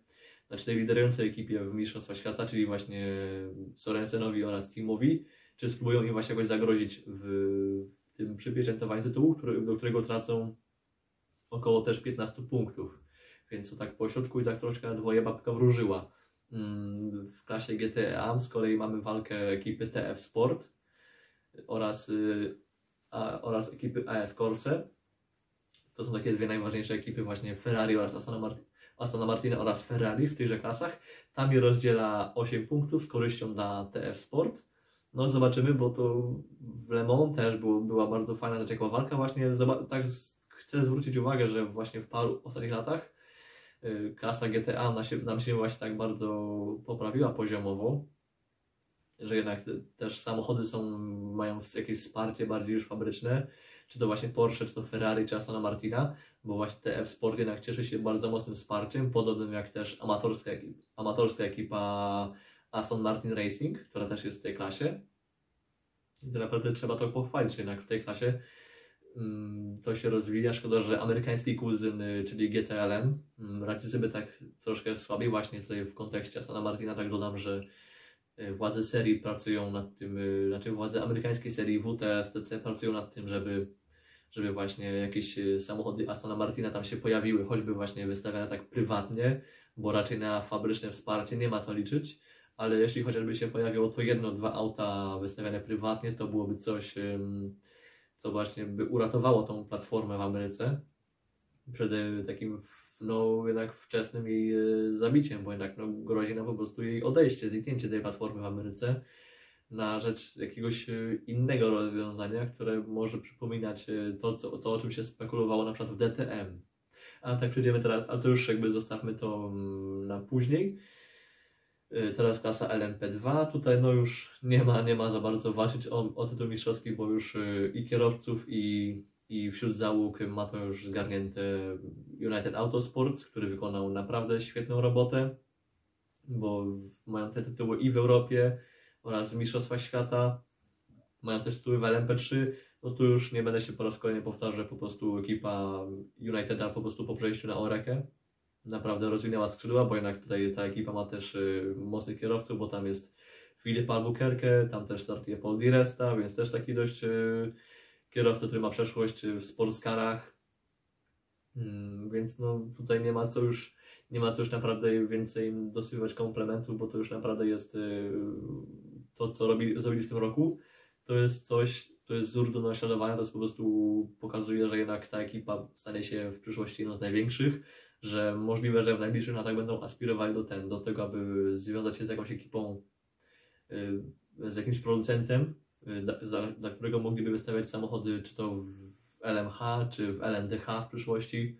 znaczy tej liderującej ekipie w Mistrzostwach Świata, czyli właśnie Sorensenowi oraz Teamowi, czy spróbują im właśnie jakoś zagrozić w tym przypieczętowaniu tytułu, który, do którego tracą około też 15 punktów. Więc to tak po środku i tak troszkę na dwoje babka wróżyła. Mm, W klasie GTA z kolei mamy walkę ekipy TF Sport oraz, y, a, oraz ekipy AF Corse. To są takie dwie najważniejsze ekipy właśnie Ferrari oraz Astana, Martin, Astana Martina oraz Ferrari w tychże klasach. Tam je rozdziela 8 punktów z korzyścią dla TF Sport. No zobaczymy, bo to w Le Mans też było, była bardzo fajna, zaciekła walka właśnie. Tak chcę zwrócić uwagę, że właśnie w paru ostatnich latach y, klasa GTA nam się, nam się właśnie tak bardzo poprawiła poziomowo, że jednak te, też samochody są, mają jakieś wsparcie bardziej już fabryczne, czy to właśnie Porsche, czy to Ferrari, czy Astona Martina, bo właśnie TF Sport jednak cieszy się bardzo mocnym wsparciem, podobnym jak też amatorska, ekip, amatorska ekipa Aston Martin Racing, która też jest w tej klasie. I to naprawdę trzeba to pochwalić, jednak w tej klasie mm, to się rozwija. Szkoda, że amerykański kuzyn, y, czyli GTLM, mm, radzi sobie tak troszkę słabiej. Właśnie tutaj w kontekście Astona Martina tak dodam, że y, władze serii pracują nad tym, y, znaczy władze amerykańskiej serii WTSTC pracują nad tym, żeby, żeby właśnie jakieś samochody Astona Martina tam się pojawiły, choćby właśnie wystawiane tak prywatnie, bo raczej na fabryczne wsparcie nie ma co liczyć ale jeśli chociażby się pojawiło to jedno, dwa auta wystawiane prywatnie, to byłoby coś, co właśnie by uratowało tą platformę w Ameryce przed takim no jednak wczesnym jej y, zabiciem, bo jednak no, grozi nam po prostu jej odejście, zniknięcie tej platformy w Ameryce na rzecz jakiegoś y, innego rozwiązania, które może przypominać y, to, co, to o czym się spekulowało na przykład w DTM. A tak przejdziemy teraz, ale to już jakby zostawmy to mm, na później. Y, Teraz klasa LMP2. Tutaj no już nie ma, nie ma za bardzo walczyć o, o tytuł mistrzowski, bo już y, i kierowców, i, i wśród załóg ma to już zgarnięte United Autosports, który wykonał naprawdę świetną robotę, bo mają te tytuły i w Europie oraz w Mistrzostwach Świata. Mają też tytuły w LMP3. No tu już nie będę się po raz kolejny powtarzał, po prostu ekipa Uniteda po prostu po przejściu na Orekę naprawdę rozwinęła skrzydła, bo jednak tutaj ta ekipa ma też y, mocnych kierowców, bo tam jest Filip Albuquerque, tam też startuje Paul Di Resta, więc też taki dość y, kierowca, który ma przeszłość y, w sportskarach. Mm, więc no tutaj nie ma co już nie ma co już naprawdę więcej dosypywać komplementów, bo to już naprawdę jest y, to, co robi, zrobili w tym roku. To jest coś, to jest wzór do naśladowania, to jest po prostu pokazuje, że jednak ta ekipa stanie się w przyszłości jedną z największych że możliwe, że w najbliższych latach będą aspirowali do, ten, do tego, aby związać się z jakąś ekipą, y, z jakimś producentem, y, dla, którego mogliby wystawiać samochody, czy to w LMH, czy w LMDH w przyszłości.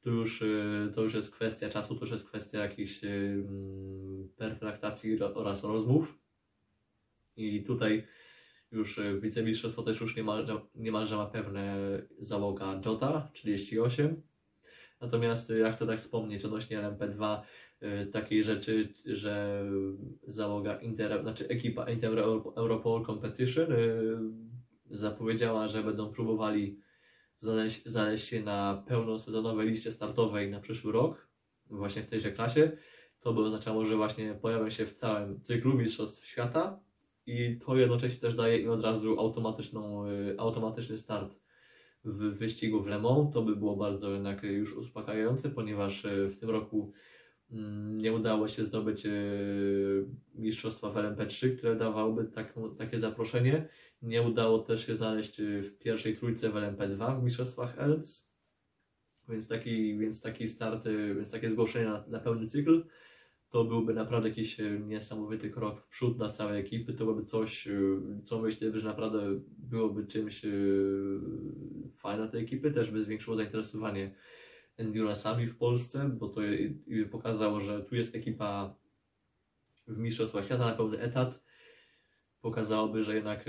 To już, y, to już jest kwestia czasu, to już jest kwestia jakichś mm, pertraktacji oraz rozmów. I tutaj już wicemistrzostwo też już niemalże, niemalże ma pewne załoga Jota 38. Natomiast y, ja chcę tak wspomnieć odnośnie LMP2 y, takiej rzeczy, że załoga Inter, znaczy ekipa Inter Euro- Europol Competition y, zapowiedziała, że będą próbowali znaleźć, znaleźć się na pełnosezonowej liście startowej na przyszły rok, właśnie w tejże klasie. To by oznaczało, że właśnie pojawią się w całym cyklu Mistrzostw Świata i to jednocześnie też daje im od razu automatyczną, automatyczny start w wyścigu w Le Mans. To by było bardzo jednak już uspokajające, ponieważ e, w tym roku mm, nie udało się zdobyć e, mistrzostwa w LMP3, które dawałyby taką, takie zaproszenie. Nie udało też się znaleźć e, w pierwszej trójce w LMP2 w mistrzostwach ELMS. Więc taki, więc taki start, więc takie zgłoszenie na, na pełny cykl to byłby naprawdę jakiś e, niesamowity krok w przód dla całej ekipy. To byłoby coś, e, co myślę, że naprawdę byłoby czymś e, fajne tej ekipy. Też by zwiększyło zainteresowanie endurance'ami w Polsce, bo to pokazało, że tu jest ekipa w Mistrzostwach Świata na pełny etat. Pokazałoby, że jednak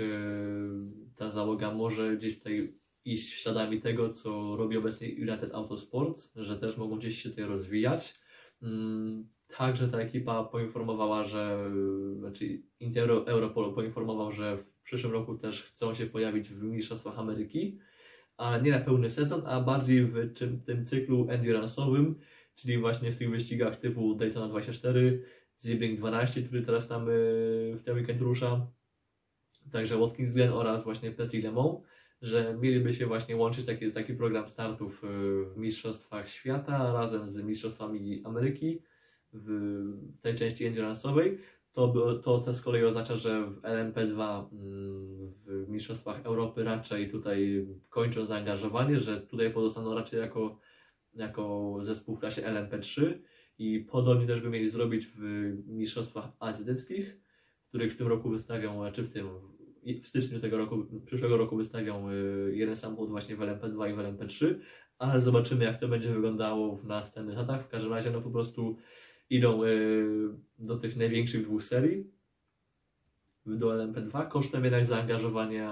ta załoga może gdzieś tutaj iść śladami tego, co robi obecnie United Autosports, że też mogą gdzieś się tutaj rozwijać. Także ta ekipa poinformowała, że, znaczy Inter Europol poinformował, że w przyszłym roku też chcą się pojawić w Mistrzostwach Ameryki, ale nie na pełny sezon, a bardziej w czym, tym cyklu endurance'owym, czyli właśnie w tych wyścigach typu Daytona 24, Sebring 12, który teraz tam w ten weekend rusza, także Watkins Glen oraz właśnie Petit Le Mans, że mieliby się właśnie łączyć taki, taki program startów w Mistrzostwach Świata razem z Mistrzostwami Ameryki w tej części endurance'owej. To, to, to z kolei oznacza, że w LMP2 mm, w Mistrzostwach Europy raczej tutaj kończą zaangażowanie, że tutaj pozostaną raczej jako, jako zespół w klasie LMP3 i podobnie też by mieli zrobić w Mistrzostwach Azjatyckich, których w tym roku wystawią, czy w tym w styczniu tego roku, przyszłego roku wystawią y, jeden samochód właśnie w LMP2 i w LMP3, ale zobaczymy jak to będzie wyglądało w następnych latach. W każdym razie no po prostu idą y, do tych największych dwóch serii. Do LMP2 kosztem jednak zaangażowania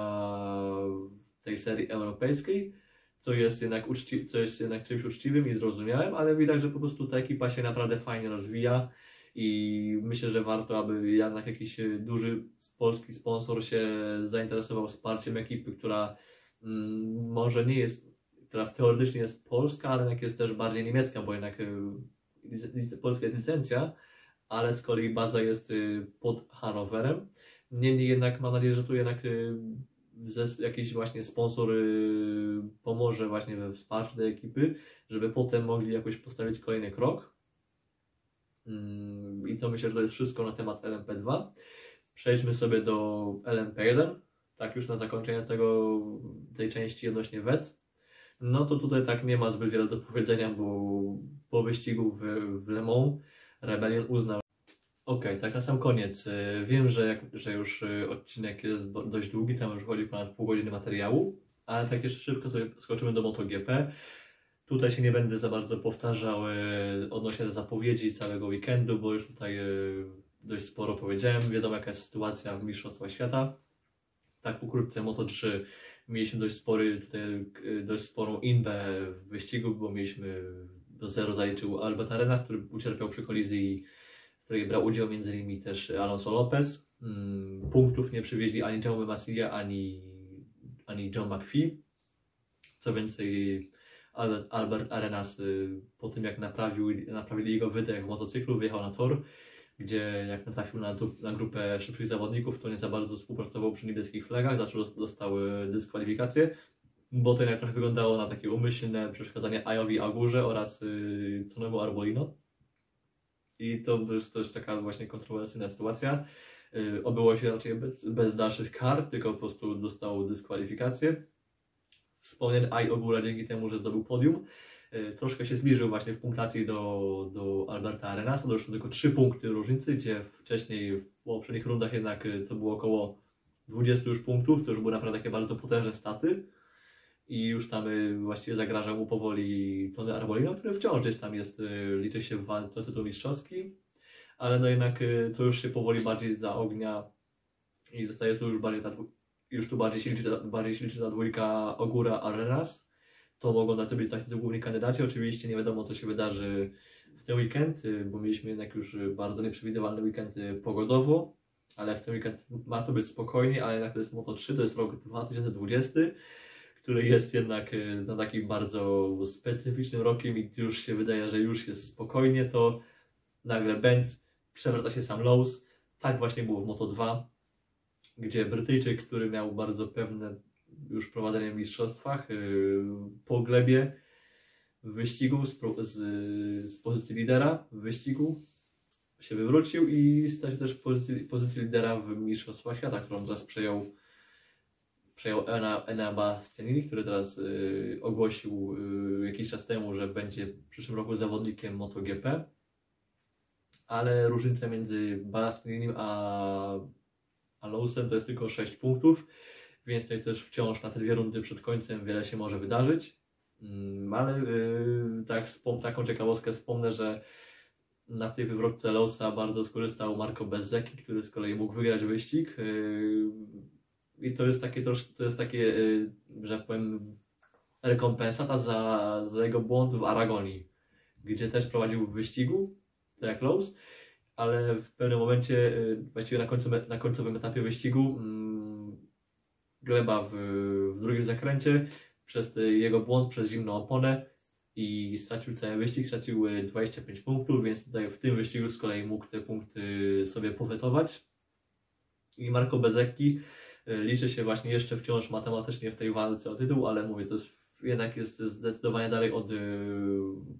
tej serii europejskiej, co jest jednak, uczci- co jest jednak czymś uczciwym i zrozumiałym, ale widać, że po prostu ta ekipa się naprawdę fajnie rozwija i myślę, że warto, aby jednak jakiś duży polski sponsor się zainteresował wsparciem ekipy, która mm, może nie jest, która teoretycznie jest polska, ale jednak jest też bardziej niemiecka, bo jednak y, polska jest licencja, ale z kolei baza jest y, pod Hanowerem. Niemniej jednak mam nadzieję, że tu jednak y, jakiś właśnie sponsor pomoże właśnie we wsparciu tej ekipy, żeby potem mogli jakoś postawić kolejny krok. Mm, I to myślę, że to jest wszystko na temat LMP2. Przejdźmy sobie do LMP1, tak już na zakończenie tego, tej części odnośnie WEC. No to tutaj tak nie ma zbyt wiele do powiedzenia, bo po wyścigu w, w Le Mans Rebellion uznał. Ok, tak na sam koniec. Y, wiem, że, jak, że już y, odcinek jest dość długi, tam już chodzi ponad pół godziny materiału, ale tak jeszcze szybko sobie skoczymy do MotoGP. Tutaj się nie będę za bardzo powtarzał y, odnośnie zapowiedzi całego weekendu, bo już tutaj dość sporo powiedziałem. Wiadomo, jaka jest sytuacja w Mistrzostwach Świata. Tak pokrótce Moto3 mieliśmy dość spory, tutaj dość sporą inbę w wyścigu, bo mieliśmy do zero zaliczył Albert Arenas, który ucierpiał przy kolizji, w której brał udział m.in. też Alonso Lopez. Mm, punktów nie przywieźli ani Jaume Massilia, ani, ani John McPhee. Co więcej, Albert Arenas y, po tym jak naprawił, naprawili jego wydech w motocyklu, wyjechał na tor gdzie jak natrafił na, na grupę szybkich zawodników, to nie za bardzo współpracował przy niebieskich flagach, zaczął dostały dyskwalifikacje, bo to jednak trochę wyglądało na takie umyślne przeszkadzanie Ajowi Agurze oraz y, Tonemu Arbolino. I to jest też taka właśnie kontrowersyjna sytuacja. Y, obyło się raczej bez, bez dalszych kar, tylko po prostu dostał dyskwalifikację. Wspomniany Aj Ogura dzięki temu, że zdobył podium. E, troszkę się zbliżył właśnie w punktacji do, do Alberta Arenasa, doszło tylko 3 punkty różnicy, gdzie wcześniej w poprzednich rundach jednak e, to było około 20 już punktów, to już były naprawdę takie bardzo potężne staty. I już tam e, właściwie zagraża mu powoli Tony Arbolino, który wciąż gdzieś tam jest, liczy się w walce o tytuł mistrzowski, ale no jednak to już się powoli bardziej zaognia i zostaje tu już bardziej ta, już tu bardziej się liczy, bardziej ta dwójka Ogura Arenas, to mogą na to być tacy główni kandydaci. Oczywiście nie wiadomo, co się wydarzy w ten weekend, y, bo mieliśmy jednak już bardzo nieprzewidywalny weekend y, pogodowo, ale w ten weekend ma to być spokojnie, ale jednak to jest Moto 3, to jest rok 2020, który jest jednak y, no, takim bardzo specyficznym rokiem i już się wydaje, że już jest spokojnie, to nagle Benz przewraca się sam Lowe's. Tak właśnie było w Moto 2, gdzie Brytyjczyk, który miał bardzo pewne już prowadzenie w mistrzostwach y, po glebie w wyścigu z, z, z, pozycji lidera w wyścigu się wywrócił i stał się też pozycji, pozycji lidera w Mistrzostwach Świata, którą teraz przejął przejął Ena, Bastianini, który teraz y, ogłosił y, jakiś czas temu, że będzie w przyszłym roku zawodnikiem MotoGP. Ale różnica między Bastianinim a, a Lowsem to jest tylko 6 punktów więc tutaj też wciąż na te dwie rundy przed końcem wiele się może wydarzyć. Mm, ale yy, tak, taką ciekawostkę wspomnę, że na tej wywrotce Losa bardzo skorzystał Marco Bezzecchi, który z kolei mógł wygrać wyścig. Yy, I to jest takie, to jest takie yy, że tak powiem, rekompensata za, za jego błąd w Aragonii, gdzie też prowadził w wyścigu tak jak Lowe's, ale w pewnym momencie, y, właściwie na, końcu, na końcowym etapie wyścigu, mm, gleba w, w drugim zakręcie, przez jego błąd, przez zimną oponę i stracił cały wyścig, stracił 25 punktów, więc tutaj w tym wyścigu z kolei mógł te punkty sobie powetować. I Marco Bezecchi y, liczy się właśnie jeszcze wciąż matematycznie w tej walce o tytuł, ale mówię, to jest, jednak jest zdecydowanie dalej od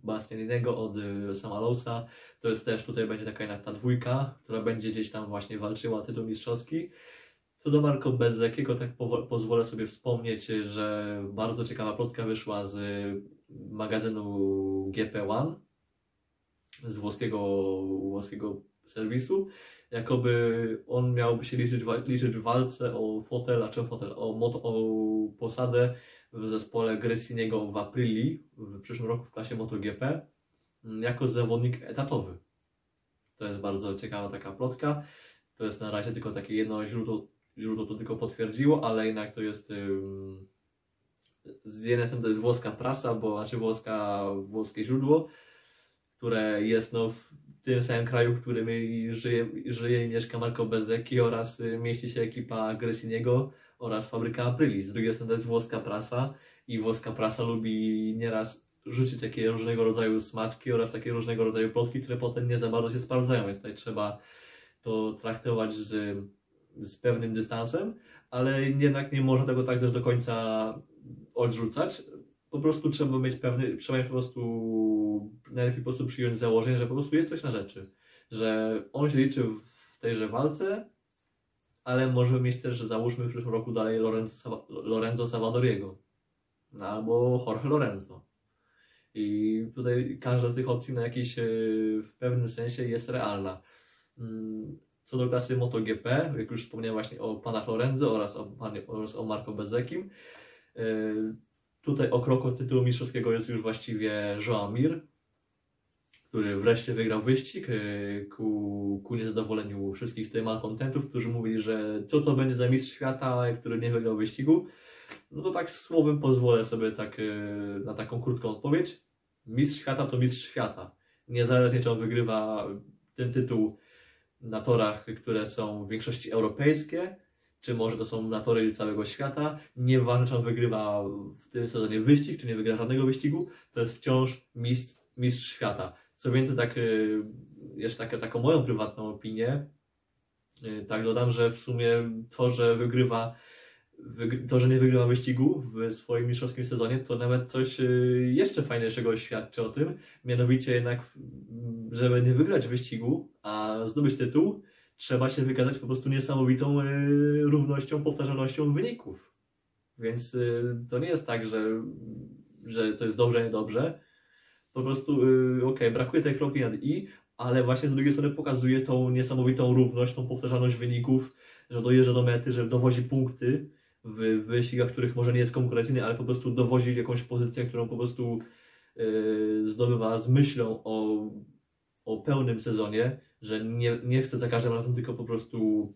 Bastianiniego, od Samalousa. To jest też, tutaj będzie taka jedna ta dwójka, która będzie gdzieś tam właśnie walczyła o tytuł mistrzowski. Co do Marco Bezeckiego, tak pozwolę sobie wspomnieć, że bardzo ciekawa plotka wyszła z magazynu GP1 z włoskiego, włoskiego serwisu, jakoby on miałby się liczyć, liczyć w walce o fotel, a czym fotel, o, moto, o posadę w zespole Gresiniego w Aprili w przyszłym roku w klasie MotoGP jako zawodnik etatowy. To jest bardzo ciekawa taka plotka. To jest na razie tylko takie jedno źródło, źródło to tylko potwierdziło, ale jednak to jest z jednej strony to jest włoska prasa, bo znaczy włoska, włoskie źródło, które jest no, w tym samym kraju, w którym żyje, żyje i mieszka Marco Bezzecchi oraz y, mieści się ekipa Gresiniego oraz fabryka Aprili. Z drugiej strony to jest włoska prasa i włoska prasa lubi nieraz rzucić takie różnego rodzaju smaczki oraz takie różnego rodzaju plotki, które potem nie za bardzo się sprawdzają, więc tutaj trzeba to traktować z, z pewnym dystansem, ale jednak nie można tego tak też do końca odrzucać. Po prostu trzeba mieć pewny, trzeba mieć po prostu, najlepiej po prostu przyjąć założenie, że po prostu jest coś na rzeczy. Że on się liczy w tejże walce, ale może mieć też, że załóżmy w przyszłym roku dalej Lorenzo, Lorenzo Salvadoriego. No, albo Jorge Lorenzo. I tutaj każda z tych opcji na jakiś, e, w pewnym sensie jest realna. Co do klasy MotoGP, jak już wspomniałem właśnie o panach Lorenzo oraz o, oraz o Marco Bezekim, E, tutaj o krok od tytułu mistrzowskiego jest już właściwie Joan Mir, który wreszcie wygrał wyścig e, ku, ku niezadowoleniu wszystkich tutaj malkontentów, którzy mówili, że co to będzie za mistrz świata, który nie wygrał wyścigu. No to tak słowem pozwolę sobie tak, e, na taką krótką odpowiedź. Mistrz świata to mistrz świata. Niezależnie czy on wygrywa ten tytuł na torach, które są w większości europejskie, czy może to są na tory całego świata. Nieważne, czy on wygrywa w tym sezonie wyścig, czy nie wygra żadnego wyścigu, to jest wciąż mistrz, mistrz świata. Co więcej, tak, y, jeszcze tak, taką moją prywatną opinię, y, tak dodam, że w sumie to, że wygrywa, to, że nie wygrywa wyścigu w swoim mistrzowskim sezonie, to nawet coś y, jeszcze fajniejszego świadczy o tym. Mianowicie jednak, żeby nie wygrać wyścigu, a zdobyć tytuł, trzeba się wykazać po prostu niesamowitą e, równością, powtarzalnością wyników. Więc e, to nie jest tak, że, że to jest dobrze, niedobrze. Po prostu, ok, brakuje tej kropki nad i, ale właśnie z drugiej strony pokazuje tą niesamowitą równość, tą powtarzalność wyników, że dojeżdża do mety, że dowozi punkty w wyścigach, których może nie jest konkurencyjny, ale po prostu dowozi jakąś pozycję, którą po prostu zdobywa z myślą o, o pełnym sezonie że nie, nie chcę za każdym razem tylko po prostu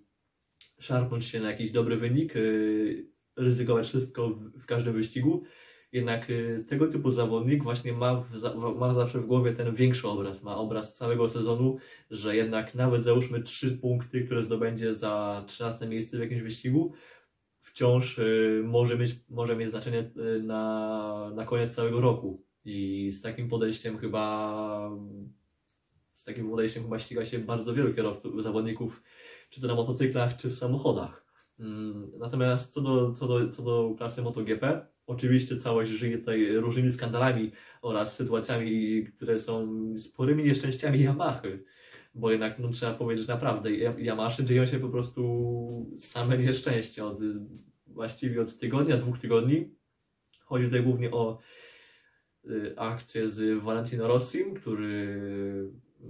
szarpnąć się na jakiś dobry wynik, yy, ryzykować wszystko w, w każdym wyścigu. Jednak yy, tego typu zawodnik właśnie ma, w, ma zawsze w głowie ten większy obraz, ma obraz całego sezonu, że jednak nawet załóżmy trzy punkty, które zdobędzie za 13 miejsce w jakimś wyścigu, wciąż yy, może, mieć, może mieć znaczenie na, na koniec całego roku. I z takim podejściem chyba z takim podejściem chyba ściga się bardzo wielu kierowców, zawodników, czy to na motocyklach, czy w samochodach. Mm, natomiast co do, co do, co do klasy MotoGP, oczywiście całość żyje tutaj różnymi skandalami oraz sytuacjami, które są sporymi nieszczęściami Yamahy. Bo jednak no, trzeba powiedzieć, że naprawdę Yamaszy dzieją się po prostu same nieszczęścia. Od, właściwie od tygodnia, dwóch tygodni. Chodzi tutaj głównie o y, akcję z Valentino Rossim, który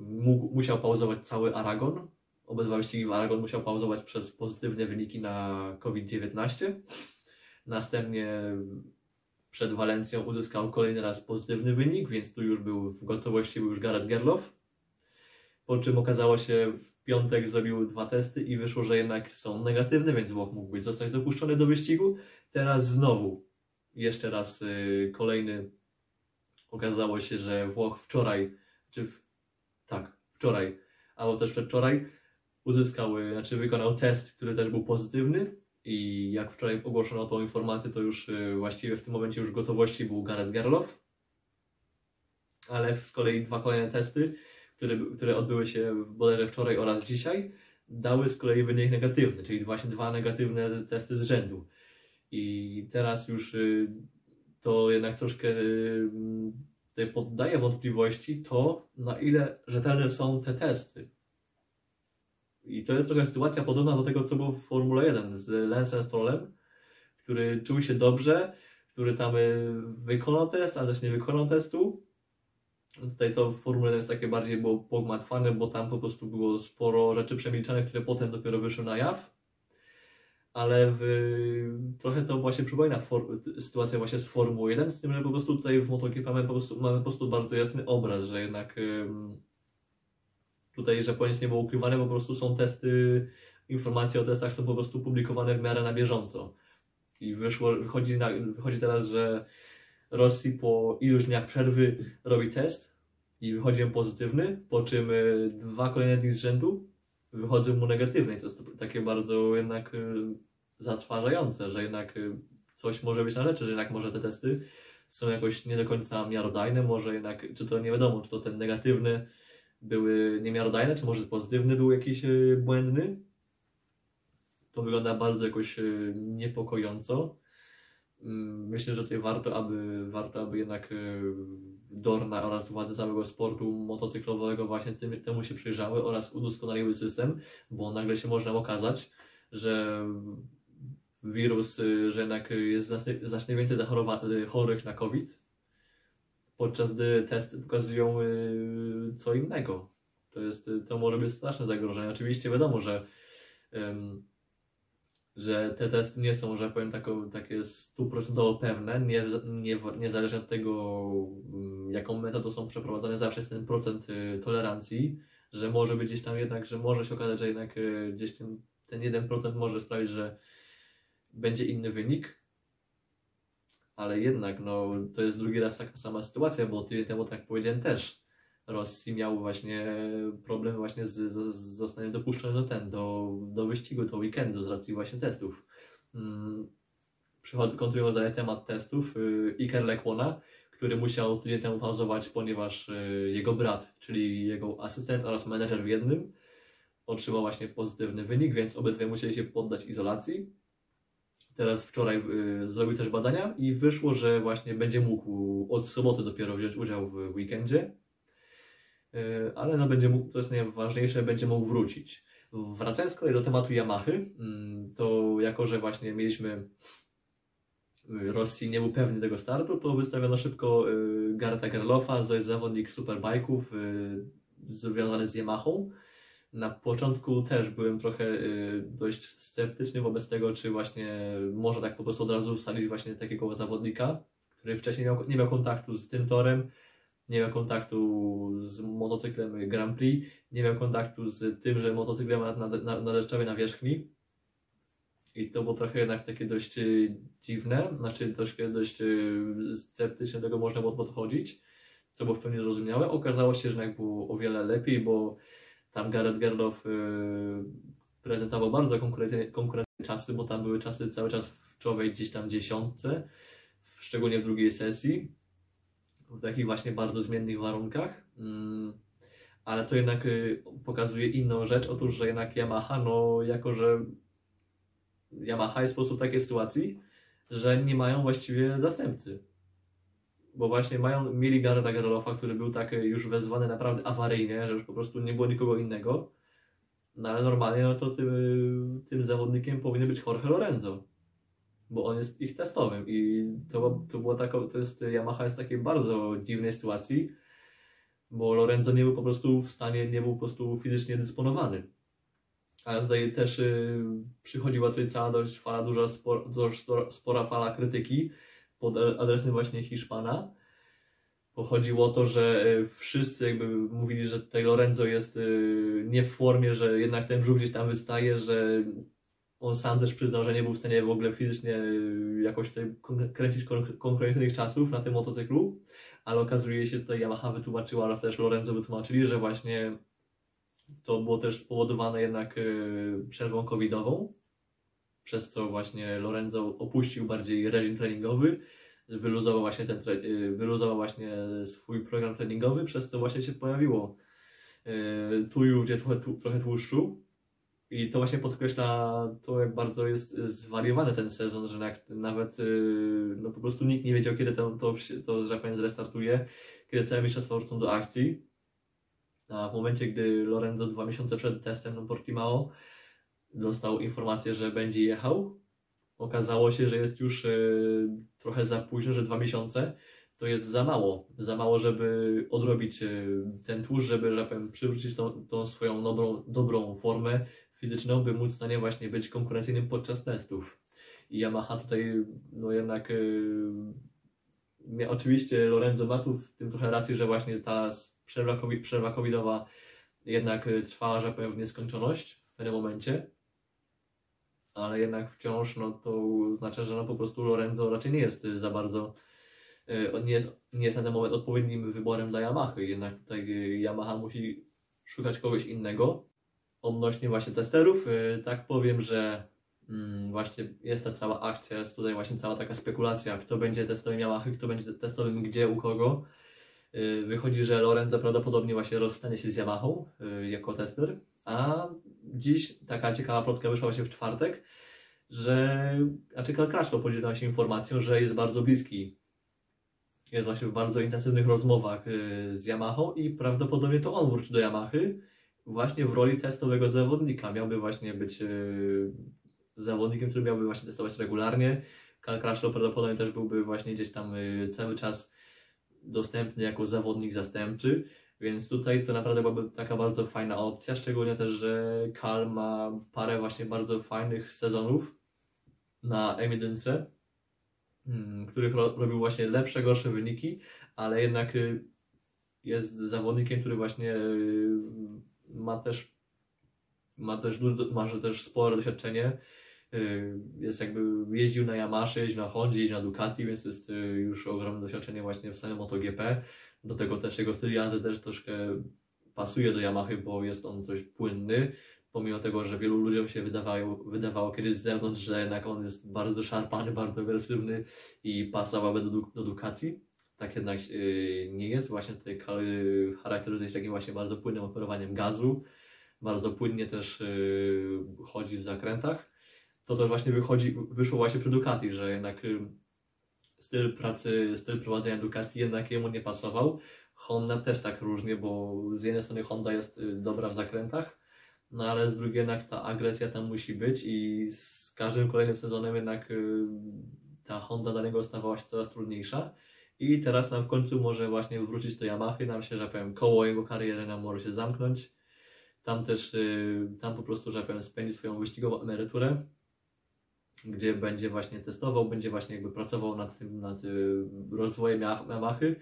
mógł, musiał pauzować cały Aragon. Obydwa wyścigi w Aragon musiał pauzować przez pozytywne wyniki na COVID-19. Następnie przed Walencją uzyskał kolejny raz pozytywny wynik, więc tu już był w gotowości był już Gareth Gerloff. Po czym okazało się w piątek zrobił dwa testy i wyszło, że jednak są negatywne, więc Włoch mógł być zostać dopuszczony do wyścigu. Teraz znowu jeszcze raz y, kolejny. Okazało się, że Włoch wczoraj, czy w wczoraj, albo też przedwczoraj, uzyskał, znaczy wykonał test, który też był pozytywny. I jak wczoraj ogłoszono tą informację, to już y, właściwie w tym momencie już gotowości był Gareth Gerloff, ale z kolei dwa kolejne testy, które, które odbyły się bodajże wczoraj oraz dzisiaj, dały z kolei wynik negatywny, czyli właśnie dwa negatywne testy z rzędu. I teraz już y, to jednak troszkę y, poddaje wątpliwości to, na ile rzetelne są te testy. I to jest trochę sytuacja podobna do tego, co było w Formule 1 z Lensem Strollem, który czuł się dobrze, który tam y, wykonał test, ale też nie wykonał testu. Tutaj to w Formule 1 jest takie bardziej było pogmatwane, bo tam po prostu było sporo rzeczy przemilczanych, które potem dopiero wyszły na jaw. Ale w, trochę to właśnie przypomina for, sytuację właśnie z Formuły 1, z tym, że po prostu tutaj w MotoGP mamy po prostu, mamy po prostu bardzo jasny obraz, że jednak tutaj, że nic nie było ukrywane, po prostu są testy, informacje o testach są po prostu publikowane w miarę na bieżąco. I wyszło, wychodzi, na, wychodzi teraz, że Rosji po iluś dniach przerwy robi test i wychodzi mu pozytywny, po czym y, dwa kolejne dni z rzędu wychodzą mu negatywne. I to jest takie bardzo jednak y, zatrważające, że jednak y, coś może być na rzeczy, że jednak może te testy są jakoś nie do końca miarodajne, może jednak, czy to nie wiadomo, czy to ten negatywny były niemiarodajne, czy może pozytywny był jakiś błędny. To wygląda bardzo jakoś niepokojąco. Mm, myślę, że tutaj warto, aby, warto, aby jednak e, Dorna oraz władze całego sportu motocyklowego właśnie tym, temu się przyjrzały oraz udoskonaliły system, bo nagle się można okazać, że wirus, e, że jednak jest znacznie, więcej e, chorych na COVID, podczas gdy testy pokazują co innego. To, jest, to może być straszne zagrożenie. Oczywiście wiadomo, że um, że te testy nie są, że powiem, taką, takie stuprocentowo pewne, nie, nie, niezależnie od tego, mm, jaką metodą są przeprowadzane, zawsze jest ten procent y, tolerancji, że może być gdzieś tam jednak, że może się okazać, że jednak y, gdzieś ten, ten 1% może sprawić, że będzie inny wynik, ale jednak no, to jest drugi raz taka sama sytuacja, bo tydzień temu, tak powiedziałem, też Rosji miał właśnie problem właśnie z, z, z zostaniem dopuszczony do ten, do, do wyścigu, do weekendu z racji właśnie testów. Hmm. Przychodzę, kontynuując temat testów, yy, Iker Lekłona, który musiał tydzień temu pauzować, ponieważ yy, jego brat, czyli jego asystent oraz menedżer w jednym, otrzymał właśnie pozytywny wynik, więc obydwie musieli się poddać izolacji. Teraz wczoraj y, zrobił też badania i wyszło, że właśnie będzie mógł od soboty dopiero wziąć udział w weekendzie. E, ale no będzie mógł, to jest najważniejsze, będzie mógł wrócić. Wracając z kolei do tematu Yamahy, mm, to jako, że właśnie mieliśmy y, Rosji nie był pewny tego startu, to wystawiono szybko y, Garta Gerlofa, to jest zawodnik superbike'ów y, związany z Yamahą. Na początku też byłem trochę dość sceptyczny wobec tego, czy właśnie może tak po prostu od razu wsadzić właśnie takiego zawodnika, który wcześniej miał, nie miał kontaktu z tym torem, nie miał kontaktu z motocyklem Grand Prix, nie miał kontaktu z tym, że motocykl ma na, na, na deszczowej nawierzchni. I to było trochę jednak takie dość e, dziwne, znaczy troszkę dość e, sceptycznie do tego można było podchodzić, co było w pełni zrozumiałe. Okazało się, że jednak było o wiele lepiej, bo tam Gareth Gerloff e, prezentował bardzo konkurencyjne, konkurencyjne czasy, bo tam były czasy cały czas w czołowej gdzieś tam dziesiątce, szczególnie w drugiej sesji w takich właśnie bardzo zmiennych warunkach. Mm, ale to jednak y, pokazuje inną rzecz. Otóż, że jednak Yamaha, no jako że Yamaha jest po prostu w takiej sytuacji, że nie mają właściwie zastępcy. Bo właśnie mają, mieli Garda Gerlofa, który był tak już wezwany naprawdę awaryjnie, że już po prostu nie było nikogo innego. No ale normalnie no to tym, tym zawodnikiem powinien być Jorge Lorenzo bo on jest ich testowym i to, to było taka, to jest, Yamaha jest w takiej bardzo dziwnej sytuacji, bo Lorenzo nie był po prostu w stanie, nie był po prostu fizycznie dysponowany. Ale tutaj też y, przychodziła tutaj cała dość fala, duża, spor, dość spora fala krytyki pod adresem właśnie Hiszpana. Pochodziło o to, że y, wszyscy jakby mówili, że tutaj Lorenzo jest y, nie w formie, że jednak ten brzuch gdzieś tam wystaje, że on sam też przyznał, że nie był w stanie w ogóle fizycznie y, jakoś tutaj kręcić konkurencyjnych czasów na tym motocyklu, ale okazuje się, że tutaj Yamaha wytłumaczyła oraz też Lorenzo wytłumaczyli, że właśnie To było też spowodowane jednak y, przerwą covidową, przez co właśnie Lorenzo opuścił bardziej reżim treningowy, wyluzował właśnie, ten, y, wyluzował właśnie swój program treningowy, przez co właśnie się pojawiło tu i ówdzie trochę, trochę tłuszczu. I to właśnie podkreśla to, jak bardzo jest zwariowany ten sezon, że nawet y, no po prostu nikt nie wiedział, kiedy to, to, to że tak powiem, zrestartuje, kiedy całe mistrzostwa wrócą do akcji. A w momencie, gdy Lorenzo dwa miesiące przed testem na Portimao dostał informację, że będzie jechał, okazało się, że jest już y, trochę za późno, że dwa miesiące to jest za mało. Za mało, żeby odrobić y, ten tłuszcz, żeby, że tak powiem, przywrócić tą, tą swoją dobrą, dobrą formę fizyczną, by móc w stanie właśnie być konkurencyjnym podczas testów. I Yamaha tutaj, no jednak, y, mia- oczywiście Lorenzo ma tu w tym trochę racji, że właśnie ta przerwa, covi- przerwa covidowa jednak y, trwała, że w nieskończoność w pewnym momencie. Ale jednak wciąż, no to znaczy, że no po prostu Lorenzo raczej nie jest y, za bardzo, y, nie jest, nie jest na ten moment odpowiednim wyborem dla Yamahy. Jednak tutaj Yamaha musi szukać kogoś innego. Odnośnie właśnie testerów, y, tak powiem, że mm, właśnie jest ta cała akcja, jest tutaj właśnie cała taka spekulacja, kto będzie testowym Yamahy, kto będzie testowym gdzie, u kogo. Y, Wychodzi, że Lorenzo prawdopodobnie właśnie rozstanie się z Yamahą y, jako tester, a dziś taka ciekawa plotka wyszła właśnie w czwartek, że, znaczy Crutchlow podzielił się informacją, że jest bardzo bliski. Jest właśnie w bardzo intensywnych rozmowach z Yamahą i prawdopodobnie to on wróci do Yamahy właśnie w roli testowego zawodnika. Miałby właśnie być y, zawodnikiem, który miałby właśnie testować regularnie. Cal Crutchlow prawdopodobnie też byłby właśnie gdzieś tam y, cały czas dostępny jako zawodnik zastępczy, więc tutaj to naprawdę byłaby taka bardzo fajna opcja, szczególnie też, że Kal ma parę właśnie bardzo fajnych sezonów na M1, mm, których ro- robił właśnie lepsze, gorsze wyniki, ale jednak y, jest zawodnikiem, który właśnie ma też ma też, ma też spore doświadczenie. Y, Jest jakby jeździł na Yamasze, jeździł na Hondzie, jeździł na Ducati, więc to jest y, już ogromne doświadczenie właśnie w samym MotoGP. Do tego też jego styl jazdy też troszkę pasuje do Yamahy, bo jest on dość płynny. Pomimo tego, że wielu ludziom się wydawało, wydawało kiedyś z zewnątrz, że jednak on jest bardzo szarpany, bardzo agresywny i pasowałby do, do Ducati. Tak jednak y, nie jest. Właśnie tutaj charakteryzuje się takim właśnie bardzo płynnym operowaniem gazu. Bardzo płynnie też y, chodzi w zakrętach. To też właśnie wychodzi, wyszło właśnie przy Ducati, że jednak y, styl pracy, styl prowadzenia Ducati jednak jemu nie pasował. Honda też tak różnie, bo z jednej strony Honda jest dobra w zakrętach, no ale z drugiej jednak ta agresja tam musi być i z każdym kolejnym sezonem jednak ta Honda dla niego stawała się coraz trudniejsza. I teraz nam w końcu może właśnie wrócić do Yamahy, nam się, że powiem, koło jego kariery nam może się zamknąć. Tam też, y, tam po prostu, że powiem, spędzi swoją wyścigową emeryturę, gdzie będzie właśnie testował, będzie właśnie jakby pracował nad tym, nad y, rozwojem Yamahy,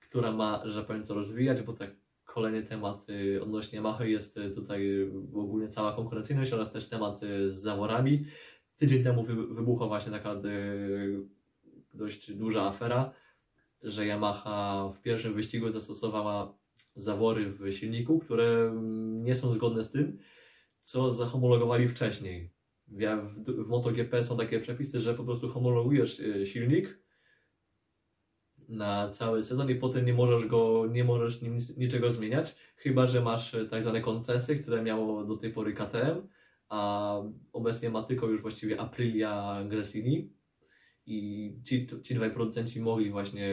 która ma, że powiem, co rozwijać, bo tak kolejny temat y, odnośnie Yamahy jest tutaj ogólnie cała konkurencyjność oraz też temat z zaworami. Tydzień temu wy, wybuchła właśnie taka dość duża afera, że Yamaha w pierwszym wyścigu zastosowała zawory w silniku, które mm, nie są zgodne z tym, co zahomologowali wcześniej. W, MotoGP są takie przepisy, że po prostu homologujesz y, silnik na cały sezon i potem nie możesz go, nie możesz nic, niczego zmieniać, chyba że masz y, tak zwane koncesje, które miało do tej pory KTM, a obecnie ma tylko już właściwie Aprilia Gresini i ci, ci dwaj producenci mogli właśnie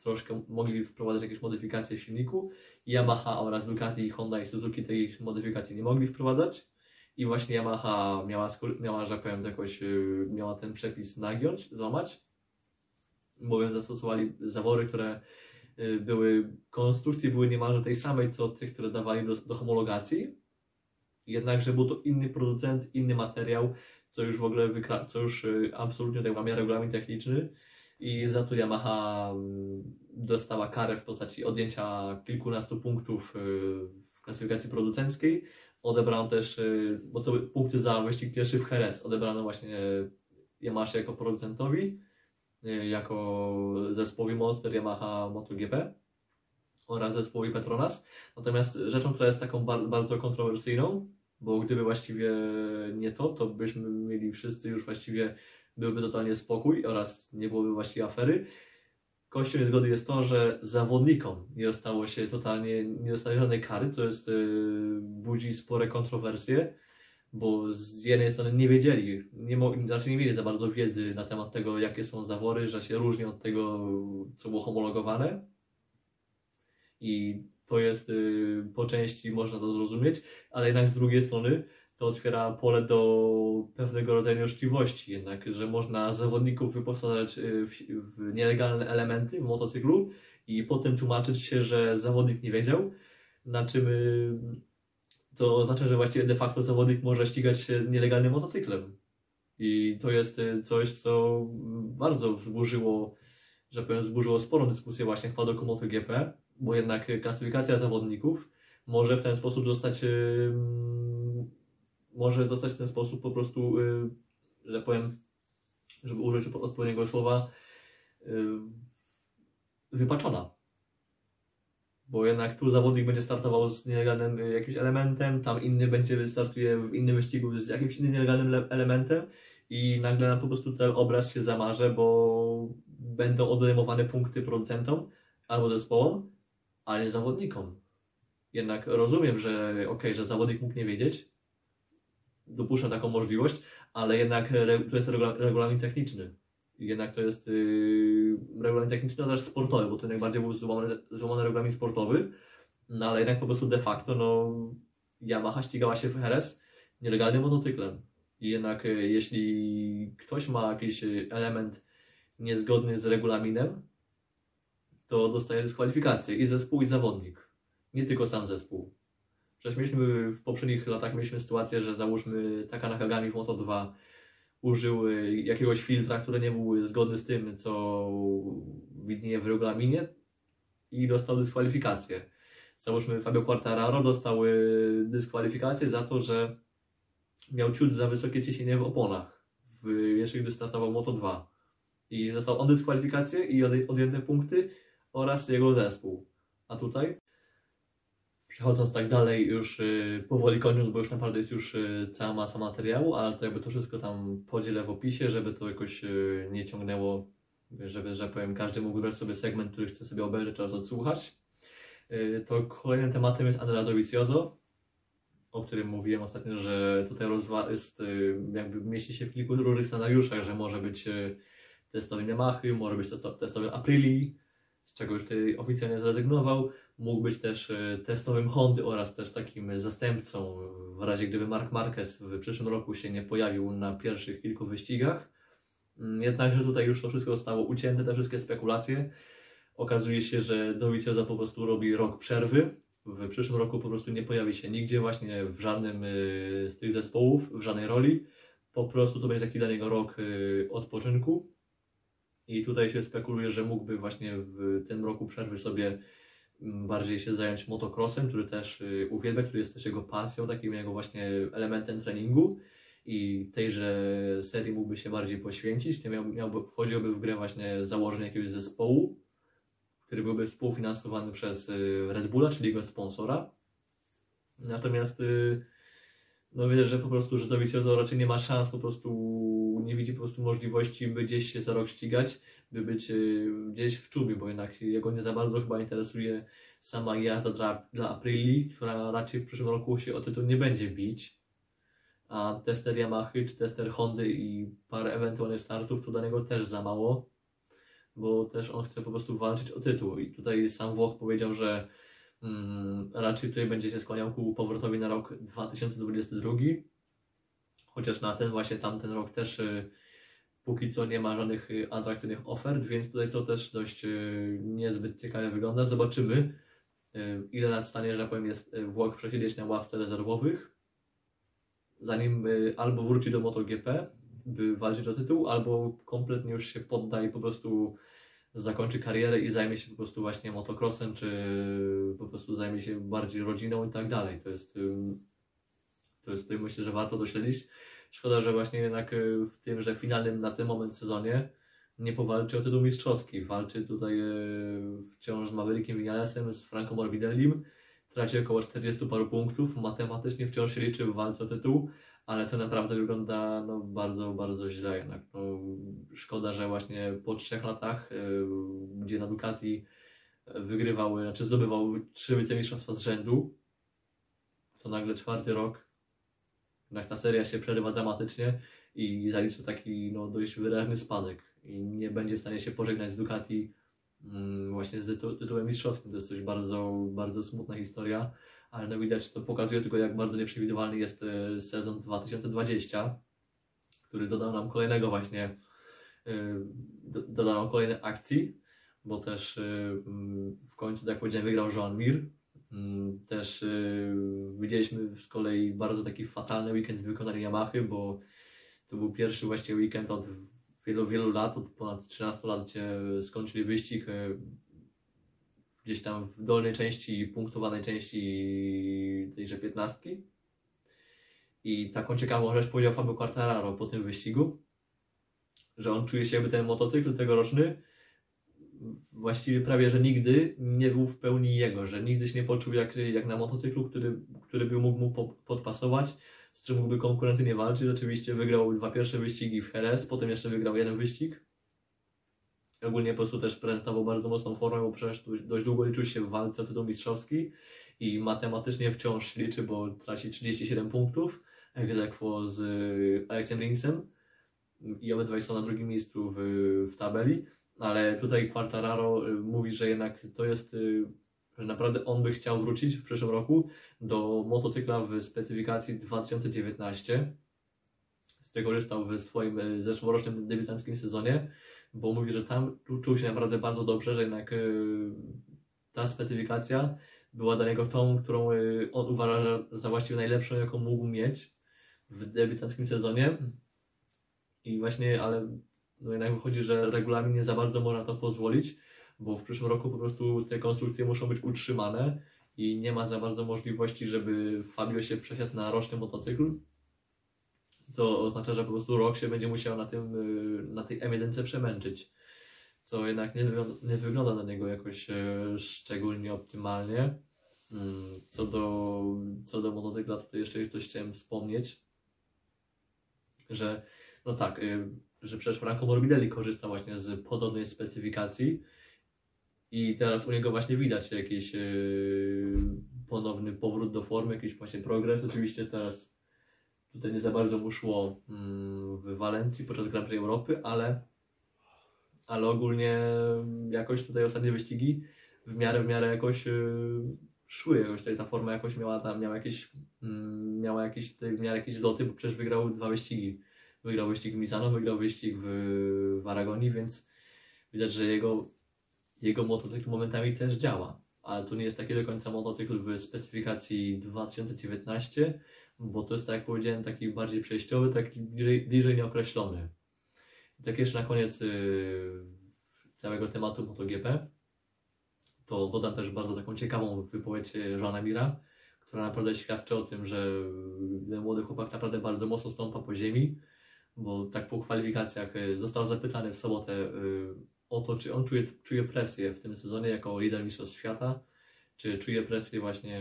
troszkę, mogli wprowadzać jakieś modyfikacje w silniku. Yamaha oraz Ducati, Honda i Suzuki tych modyfikacji nie mogli wprowadzać. I właśnie Yamaha miała, miała że tak powiem, jakoś, yy, miała ten przepis nagiąć, złamać, bowiem zastosowali zawory, które yy, były, konstrukcji były niemalże tej samej, co tych, które dawali do, do homologacji. Jednakże był to inny producent, inny materiał, co już w ogóle wykra- co już y, absolutnie tak łamie regulamin techniczny i za to Yamaha mm, dostała karę w postaci odjęcia kilkunastu punktów y, w klasyfikacji producenckiej. Odebrano też, y, bo to były punkty za wyścig pierwszy w Jerez, odebrano właśnie Yamaha jako producentowi, jako zespołowi Monster Yamaha MotoGP. oraz zespołowi Petronas. Natomiast rzeczą, która jest taką bar bardzo kontrowersyjną, bo gdyby właściwie nie to, to byśmy mieli wszyscy już właściwie, byłby totalnie spokój oraz nie byłoby właściwie afery. Kością niezgody jest to, że zawodnikom nie dostało się totalnie, nie dostali żadnej kary, to jest, yy, budzi spore kontrowersje, bo z jednej strony nie wiedzieli, nie raczej nie mieli za bardzo wiedzy na temat tego, jakie są zawory, że się różni od tego, co było homologowane. I to jest y, po części można to zrozumieć, ale jednak z drugiej strony to otwiera pole do pewnego rodzaju nieuczciwości, jednak, że można zawodników wyposażać y, w, w nielegalne elementy w motocyklu i potem tłumaczyć się, że zawodnik nie wiedział, na czym y, to oznacza, że właściwie de facto zawodnik może ścigać się nielegalnym motocyklem. I to jest coś, co bardzo wzburzyło, że powiem, wzburzyło sporą dyskusję właśnie w padoku MotoGP, bo jednak klasyfikacja zawodników może w ten sposób zostać może zostać w ten sposób po prostu, y, że powiem, żeby użyć odpowiedniego słowa, y, wypaczona. Bo jednak tu zawodnik będzie startował z nielegalnym y, jakimś elementem, tam inny będzie startuje w innym wyścigu z jakimś innym nielegalnym le- elementem i nagle nam po prostu cały obraz się zamarze, bo będą odejmowane punkty producentom albo zespołom, ale nie zawodnikom. Jednak rozumiem, że ok, że zawodnik mógł nie wiedzieć, dopuszczam taką możliwość, ale jednak to jest regula, regulamin techniczny. Jednak to jest yy, regulamin techniczny, ale też sportowy, bo to najbardziej był złamany, złamany regulamin sportowy, no ale jednak po prostu de facto no, Yamaha ścigała się w Jerez nielegalnym motocyklem. I jednak yy, jeśli ktoś ma jakiś yy, element niezgodny z regulaminem, to dostaje dyskwalifikację i zespół, i zawodnik. Nie tylko sam zespół. Przecież mieliśmy w poprzednich latach mieliśmy sytuację, że załóżmy Taka Nakagami w Moto2 użył jakiegoś filtra, który nie był zgodny z tym, co widnieje w regulaminie i dostał dyskwalifikację. Załóżmy Fabio Quartararo dostał y, dyskwalifikację za to, że miał ciut za wysokie ciśnienie w oponach, w, jeszcze gdy startował Moto2. I dostał on dyskwalifikację i odjęte punkty oraz jego zespół. A tutaj Przechodząc tak dalej, już y, powoli kończąc, bo już naprawdę jest już y, cała masa materiału, ale to jakby to wszystko tam podzielę w opisie, żeby to jakoś y, nie ciągnęło, żeby, że powiem, każdy mógł wybrać sobie segment, który chce sobie obejrzeć oraz odsłuchać. To kolejnym tematem jest Andrea Dovizioso, o którym mówiłem ostatnio, że tutaj jest, jakby mieści się w kilku różnych scenariuszach, że może być y, testowym Yamahy, może być testo- testowym Aprilii, z czego już tutaj oficjalnie zrezygnował. Mógł być też e, testowym Hondy oraz też takim zastępcą w razie gdyby Mark Marquez w przyszłym roku się nie pojawił na pierwszych kilku wyścigach. Mm, Jednakże tutaj już to wszystko zostało ucięte, te wszystkie spekulacje. Okazuje się, że Dovizioso po prostu robi rok przerwy. W przyszłym roku po prostu nie pojawi się nigdzie właśnie w żadnym e, z tych zespołów, w żadnej roli. Po prostu to będzie taki dla niego rok e, odpoczynku. I tutaj się spekuluje, że mógłby właśnie w tym roku przerwy sobie mm, bardziej się zająć motocrossem, który też y, uwielbia, który jest też jego pasją, takim jego właśnie elementem treningu i tejże serii mógłby się bardziej poświęcić, miał, miałby, wchodziłoby w grę właśnie założenie jakiegoś zespołu, który byłby współfinansowany przez y, Red Bulla, czyli jego sponsora. Natomiast y, no widać, że po prostu, że Dovizioso raczej nie ma szans, po prostu nie widzi po prostu możliwości, by gdzieś się za rok ścigać, by być y, gdzieś w czubie, bo jednak jego nie za bardzo chyba interesuje sama jazda dla, dla Aprilii, która raczej w przyszłym roku się o tytuł nie będzie bić. A tester Yamahy czy tester Hondy i parę ewentualnych startów to dla niego też za mało, bo też on chce po prostu walczyć o tytuł. I tutaj sam Włoch powiedział, że mm, raczej tutaj będzie się skłaniał ku powrotowi na rok 2022 chociaż na ten właśnie tamten rok też y, póki co nie ma żadnych y, atrakcyjnych ofert, więc tutaj to też dość y, niezbyt ciekawie wygląda. Zobaczymy, ile lat stanie, że tak powiem, jest Włoch przesiedzieć na ławce rezerwowych, zanim albo wróci do MotoGP, by walczyć o tytuł, albo kompletnie już się podda i po prostu zakończy karierę i zajmie się po prostu właśnie motocrossem, czy po prostu zajmie się bardziej rodziną i tak dalej. To jest, to jest tutaj myślę, że warto dośledzić. Szkoda, że właśnie jednak y, w tym, że finalnym na ten moment sezonie nie powalczy o tytuł mistrzowski. Walczy tutaj e, wciąż z Maverickiem Vinalesem, z Franco Morbidellim. Traci około 40 paru punktów. Matematycznie wciąż się liczy w walce o tytuł, ale to naprawdę wygląda no, bardzo, bardzo źle jednak. No, szkoda, że właśnie po trzech latach, e, gdzie na Ducati wygrywały, znaczy zdobywał trzy wicemistrzostwa z rzędu, to nagle czwarty rok, jednak ta seria się przerywa dramatycznie i zalicza taki no, dość wyraźny spadek i nie będzie w stanie się pożegnać z Ducati mm, właśnie z tytu tytułem mistrzowskim. To jest coś bardzo, bardzo smutna historia, ale no widać, to pokazuje tylko jak bardzo nieprzewidywalny jest e, sezon 2020, który dodał nam kolejnego właśnie, e, dodał nam kolejne akcji, bo też e, mm, w końcu, tak jak powiedziałem, wygrał Joan Mir. Mm, też widzieliśmy z kolei bardzo taki fatalny weekend w wykonaniu Yamahy, bo to był pierwszy właściwie weekend od wielu, wielu lat, od ponad 13 lat, gdzie skończyli wyścig e, gdzieś tam w dolnej części, punktowanej części tejże piętnastki. I taką ciekawą rzecz powiedział Fabio Quartararo po tym wyścigu, że on czuje się jakby ten motocykl tegoroczny właściwie prawie, że nigdy nie był w pełni jego, że nigdy się nie poczuł jak, jak na motocyklu, który, który by mógł mu podpasować, czy mógłby konkurencyjnie walczyć. Oczywiście wygrał dwa pierwsze wyścigi w Jerez, potem jeszcze wygrał jeden wyścig. Ogólnie po prostu też prezentował bardzo mocną formę, bo przecież dość długo liczył się w walce o tytuł mistrzowski i matematycznie wciąż liczy, bo traci 37 punktów, ex z Alexem Rinsem i obydwaj są na drugim miejscu w, w tabeli, ale tutaj Quartararo y, mówi, że jednak to jest y, że naprawdę on by chciał wrócić w przyszłym roku do motocykla w specyfikacji 2019, z którego korzystał w swoim e, zeszłorocznym debiutanckim sezonie, bo mówi, że tam czuł się naprawdę bardzo dobrze, że jednak ta specyfikacja była dla niego tą, którą on uważa za właściwie najlepszą, jaką mógł mieć w debiutanckim sezonie. I właśnie, ale no jednak wychodzi, że regulamin nie za bardzo można to pozwolić, bo w przyszłym roku po prostu te konstrukcje muszą być utrzymane i nie ma za bardzo możliwości, żeby Fabio się przesiadł na roczny motocykl, co oznacza, że po prostu rok się będzie musiał na, tym, y, na tej M1 przemęczyć, co jednak nie, nie wygląda na niego jakoś e, szczególnie optymalnie. Mm, co do, co do motocykla, tutaj jeszcze coś chciałem wspomnieć, że no tak, y, że przecież Franco Morbidelli korzysta właśnie z podobnej specyfikacji, i teraz u niego właśnie widać jakiś yy, ponowny powrót do formy, jakiś właśnie progres. Oczywiście teraz tutaj nie za bardzo mu szło yy, w Walencji podczas Grand Prix Europy, ale, ale ogólnie jakoś tutaj ostatnie wyścigi w miarę, w miarę jakoś yy, szły. Jakoś tutaj ta forma jakoś miała tam, miała jakieś, mm, miała jakieś, tutaj, miała jakieś zloty, bo przecież wygrał dwa wyścigi. Wygrał wyścig w Misano, wygrał wyścig w, w Aragonii, więc widać, że jego jego motocykl momentami też działa, ale to nie jest taki do końca motocykl w specyfikacji 2019, bo to jest, tak jak powiedziałem, taki bardziej przejściowy, taki bliżej, bliżej nieokreślony. I tak jeszcze na koniec yy, całego tematu MotoGP, to dodam też bardzo taką ciekawą wypowiedź Żana Mira, która naprawdę świadczy o tym, że ten młody chłopak naprawdę bardzo mocno stąpa po ziemi, bo tak po kwalifikacjach y, został zapytany w sobotę yy, o to, czy on czuje, czuje presję w tym sezonie jako lider Mistrzostw Świata, czy czuje presję właśnie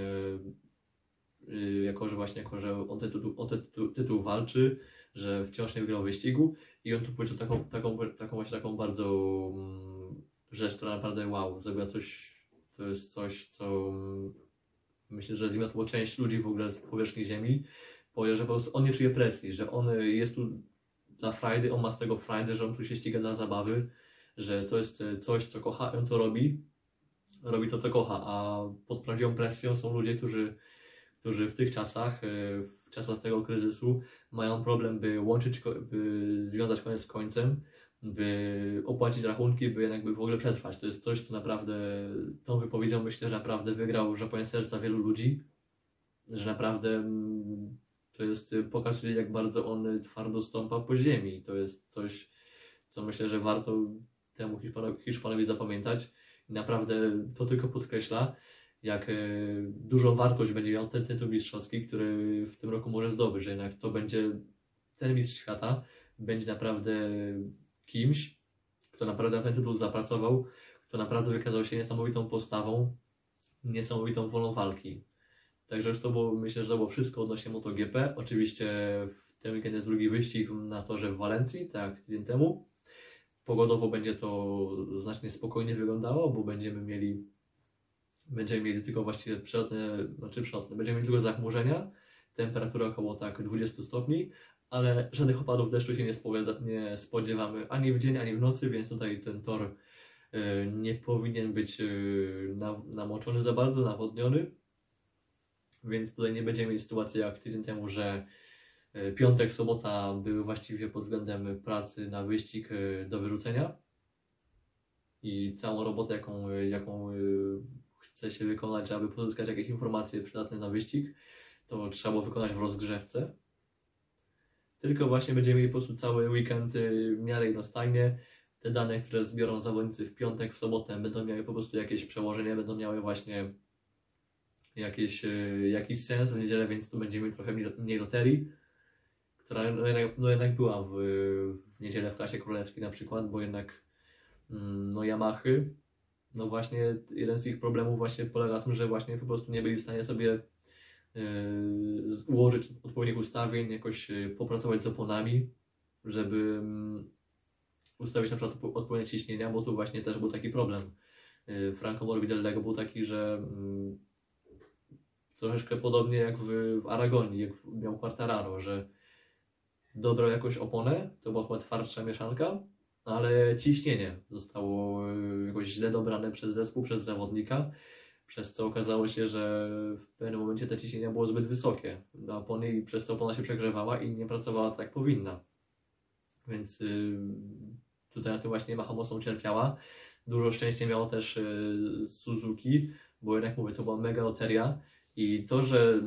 yy, jako, że właśnie jako, że on ten tytuł, ten tytuł walczy, że wciąż nie wygrał wyścigu. I on tu powiedział taką, taką, taką właśnie taką bardzo mm, rzecz, która naprawdę wow, zrobiła coś, to jest coś, co mm, myślę, że zmiotło część ludzi w ogóle z powierzchni ziemi, powiedział, że po prostu on nie czuje presji, że on jest tu dla frajdy, on ma z tego frajdę, że on tu się ściga dla zabawy, że to jest e, coś, co kocha, on to robi, robi to, co kocha, a pod prawdziwą presją są ludzie, którzy, którzy w tych czasach, e, w czasach tego kryzysu mają problem, by łączyć, by związać koniec z końcem, by opłacić rachunki, by jednak by w ogóle przetrwać. To jest coś, co naprawdę, tą wypowiedzią myślę, że naprawdę wygrał Japonia serca wielu ludzi, że naprawdę mm, to jest, pokazuje jak bardzo on twardo stąpa po ziemi. To jest coś, co myślę, że warto temu Hiszpanowi, Hiszpanowi zapamiętać. I naprawdę to tylko podkreśla, jak e, dużą wartość będzie miał ten tytuł mistrzowski, który w tym roku może zdobyć, że jednak to będzie ten mistrz świata, będzie naprawdę kimś, kto naprawdę na ten tytuł zapracował, kto naprawdę wykazał się niesamowitą postawą, niesamowitą wolą walki. Także już to było, myślę, że to było wszystko odnośnie MotoGP. Oczywiście w ten weekend jest drugi wyścig na torze w Walencji, tak tydzień temu. Pogodowo będzie to znacznie spokojnie wyglądało, bo będziemy mieli będziemy mieli tylko właściwie przelotne, znaczy przelotne, będziemy mieli tylko zachmurzenia, temperatura około tak 20 stopni, ale żadnych opadów deszczu się nie, spowiada, nie spodziewamy ani w dzień, ani w nocy, więc tutaj ten tor y, nie powinien być y, na, namoczony za bardzo, nawodniony. Więc tutaj nie będziemy mieli sytuacji jak tydzień temu, że y, piątek, sobota były właściwie pod względem pracy na wyścig y, do wyrzucenia. I całą robotę, jaką, y, jaką chce się wykonać, aby pozyskać jakieś informacje przydatne na wyścig, to trzeba było wykonać w rozgrzewce. Tylko właśnie będziemy mieli po prostu cały weekend w miarę jednostajnie. Te dane, które zbiorą zawodnicy w piątek, w sobotę, będą miały po prostu jakieś przełożenie, będą miały właśnie jakieś, y, jakiś sens w niedzielę, więc tu będziemy trochę mniej- loterii, która no jednak, no jednak była w, w niedzielę w klasie królewskiej na przykład, bo jednak mm, no Yamahy, no właśnie jeden z ich problemów właśnie polega na tym, że właśnie po prostu nie byli w stanie sobie z- ułożyć odpowiednich ustawień, jakoś yy, popracować z oponami, żeby mm, ustawić na przykład odpo- odpowiednie ciśnienia, bo tu właśnie też był taki problem. Franco Morbidelnego był taki, że mm, troszeczkę podobnie jak w, w Aragonii, jak miał Quartararo, że dobrał jakąś oponę, to była chyba twardsza mieszanka, ale ciśnienie zostało y, jakoś źle dobrane przez zespół, przez zawodnika, przez co okazało się, że w pewnym momencie te ciśnienia było zbyt wysokie opony i przez to opona się przegrzewała i nie pracowała tak jak powinna. Więc y, tutaj na tym właśnie Yamaha mocno cierpiała. Dużo szczęścia miało też y, Suzuki, bo jednak mówię, to była mega loteria i to, że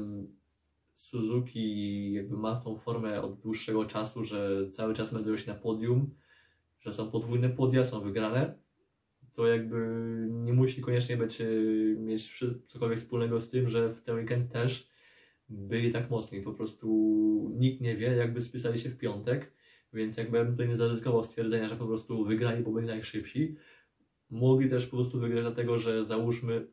Suzuki jakby ma tą formę od dłuższego czasu, że cały czas meldują się na podium, że są podwójne podia, są wygrane, to jakby nie musi koniecznie być, y, mieć cokolwiek wspólnego z tym, że w ten weekend też byli tak mocni. Po prostu nikt nie wie, jakby spisali się w piątek, więc jakbym tutaj nie zaryzykował stwierdzenia, że po prostu wygrali, bo byli najszybsi. Mogli też po prostu wygrać dlatego, że załóżmy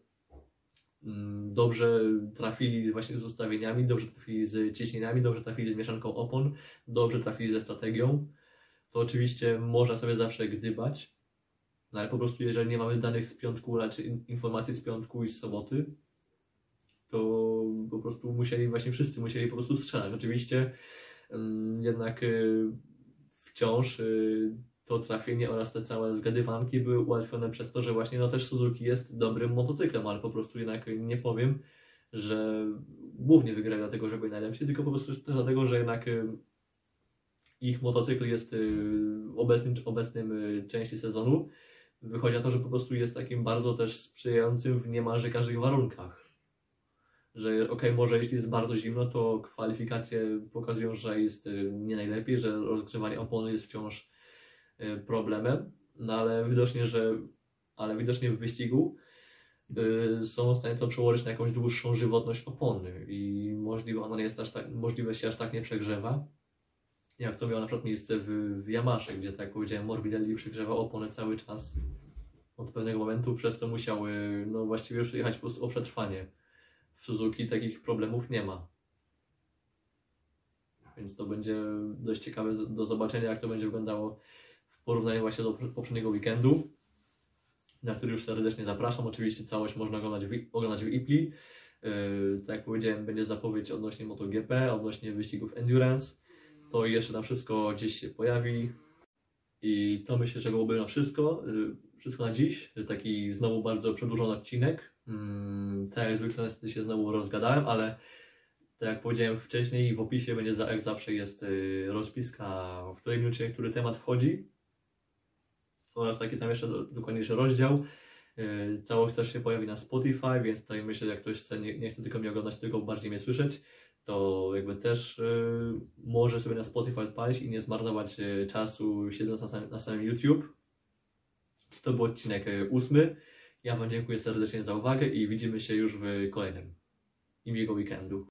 dobrze trafili właśnie z ustawieniami, dobrze trafili z ciśnieniami, dobrze trafili z mieszanką opon, dobrze trafili ze strategią. To oczywiście można sobie zawsze gdybać, no ale po prostu jeżeli nie mamy danych z piątku, raczej in- informacji z piątku i z soboty, to po prostu musieli, właśnie wszyscy musieli po prostu strzelać. Oczywiście ym, jednak y, wciąż y, to trafienie oraz te całe zgadywanki były ułatwione przez to, że właśnie no też Suzuki jest dobrym motocyklem, ale po prostu jednak nie powiem, że głównie wygrali dlatego, że byli najlepsi, tylko po prostu dlatego, że jednak y, ich motocykl jest y, obecnym, obecnym y, części sezonu wychodzi na to, że po prostu jest takim bardzo też sprzyjającym w niemalże każdych warunkach. Że okej, może jeśli jest bardzo zimno, to kwalifikacje pokazują, że jest nie najlepiej, że rozgrzewanie opony jest wciąż problemem, no ale widocznie, że ale widocznie w wyścigu y, są w stanie to przełożyć na jakąś dłuższą żywotność opony i możliwe ona jest aż tak, możliwe się aż tak nie przegrzewa, jak to miało na przykład miejsce w, w Yamasze, gdzie tak jak powiedziałem Morbidelli przegrzewał opony cały czas od pewnego momentu, przez to musiały no właściwie już jechać po prostu o przetrwanie. W Suzuki takich problemów nie ma. Więc to będzie dość ciekawe do zobaczenia, jak to będzie wyglądało porównaniu właśnie do poprzedniego weekendu, na który już serdecznie zapraszam. Oczywiście całość można oglądać w, oglądać w IPLI. Yy, tak jak powiedziałem, będzie zapowiedź odnośnie MotoGP, odnośnie wyścigów Endurance. To jeszcze na wszystko gdzieś się pojawi. I to myślę, że byłoby na wszystko. Yy, Wszystko na dziś. Taki znowu bardzo przedłużony odcinek. Mm, Tak jak zwykle się znowu rozgadałem, ale tak jak powiedziałem wcześniej, w opisie będzie jak zawsze jest y, rozpiska, w której minucie który temat wchodzi oraz taki tam jeszcze do- dokładniejszy rozdział. Y, Całość też się pojawi na Spotify, więc tutaj myślę, że jak ktoś chce, nie, nie chce tylko mnie oglądać, tylko bardziej mnie słyszeć, to jakby też y, może sobie na Spotify odpalić i nie zmarnować y, czasu siedząc na samym, na samym YouTube. To był odcinek ósmy. Ja Wam dziękuję serdecznie za uwagę i widzimy się już w kolejnym i miłego weekendu.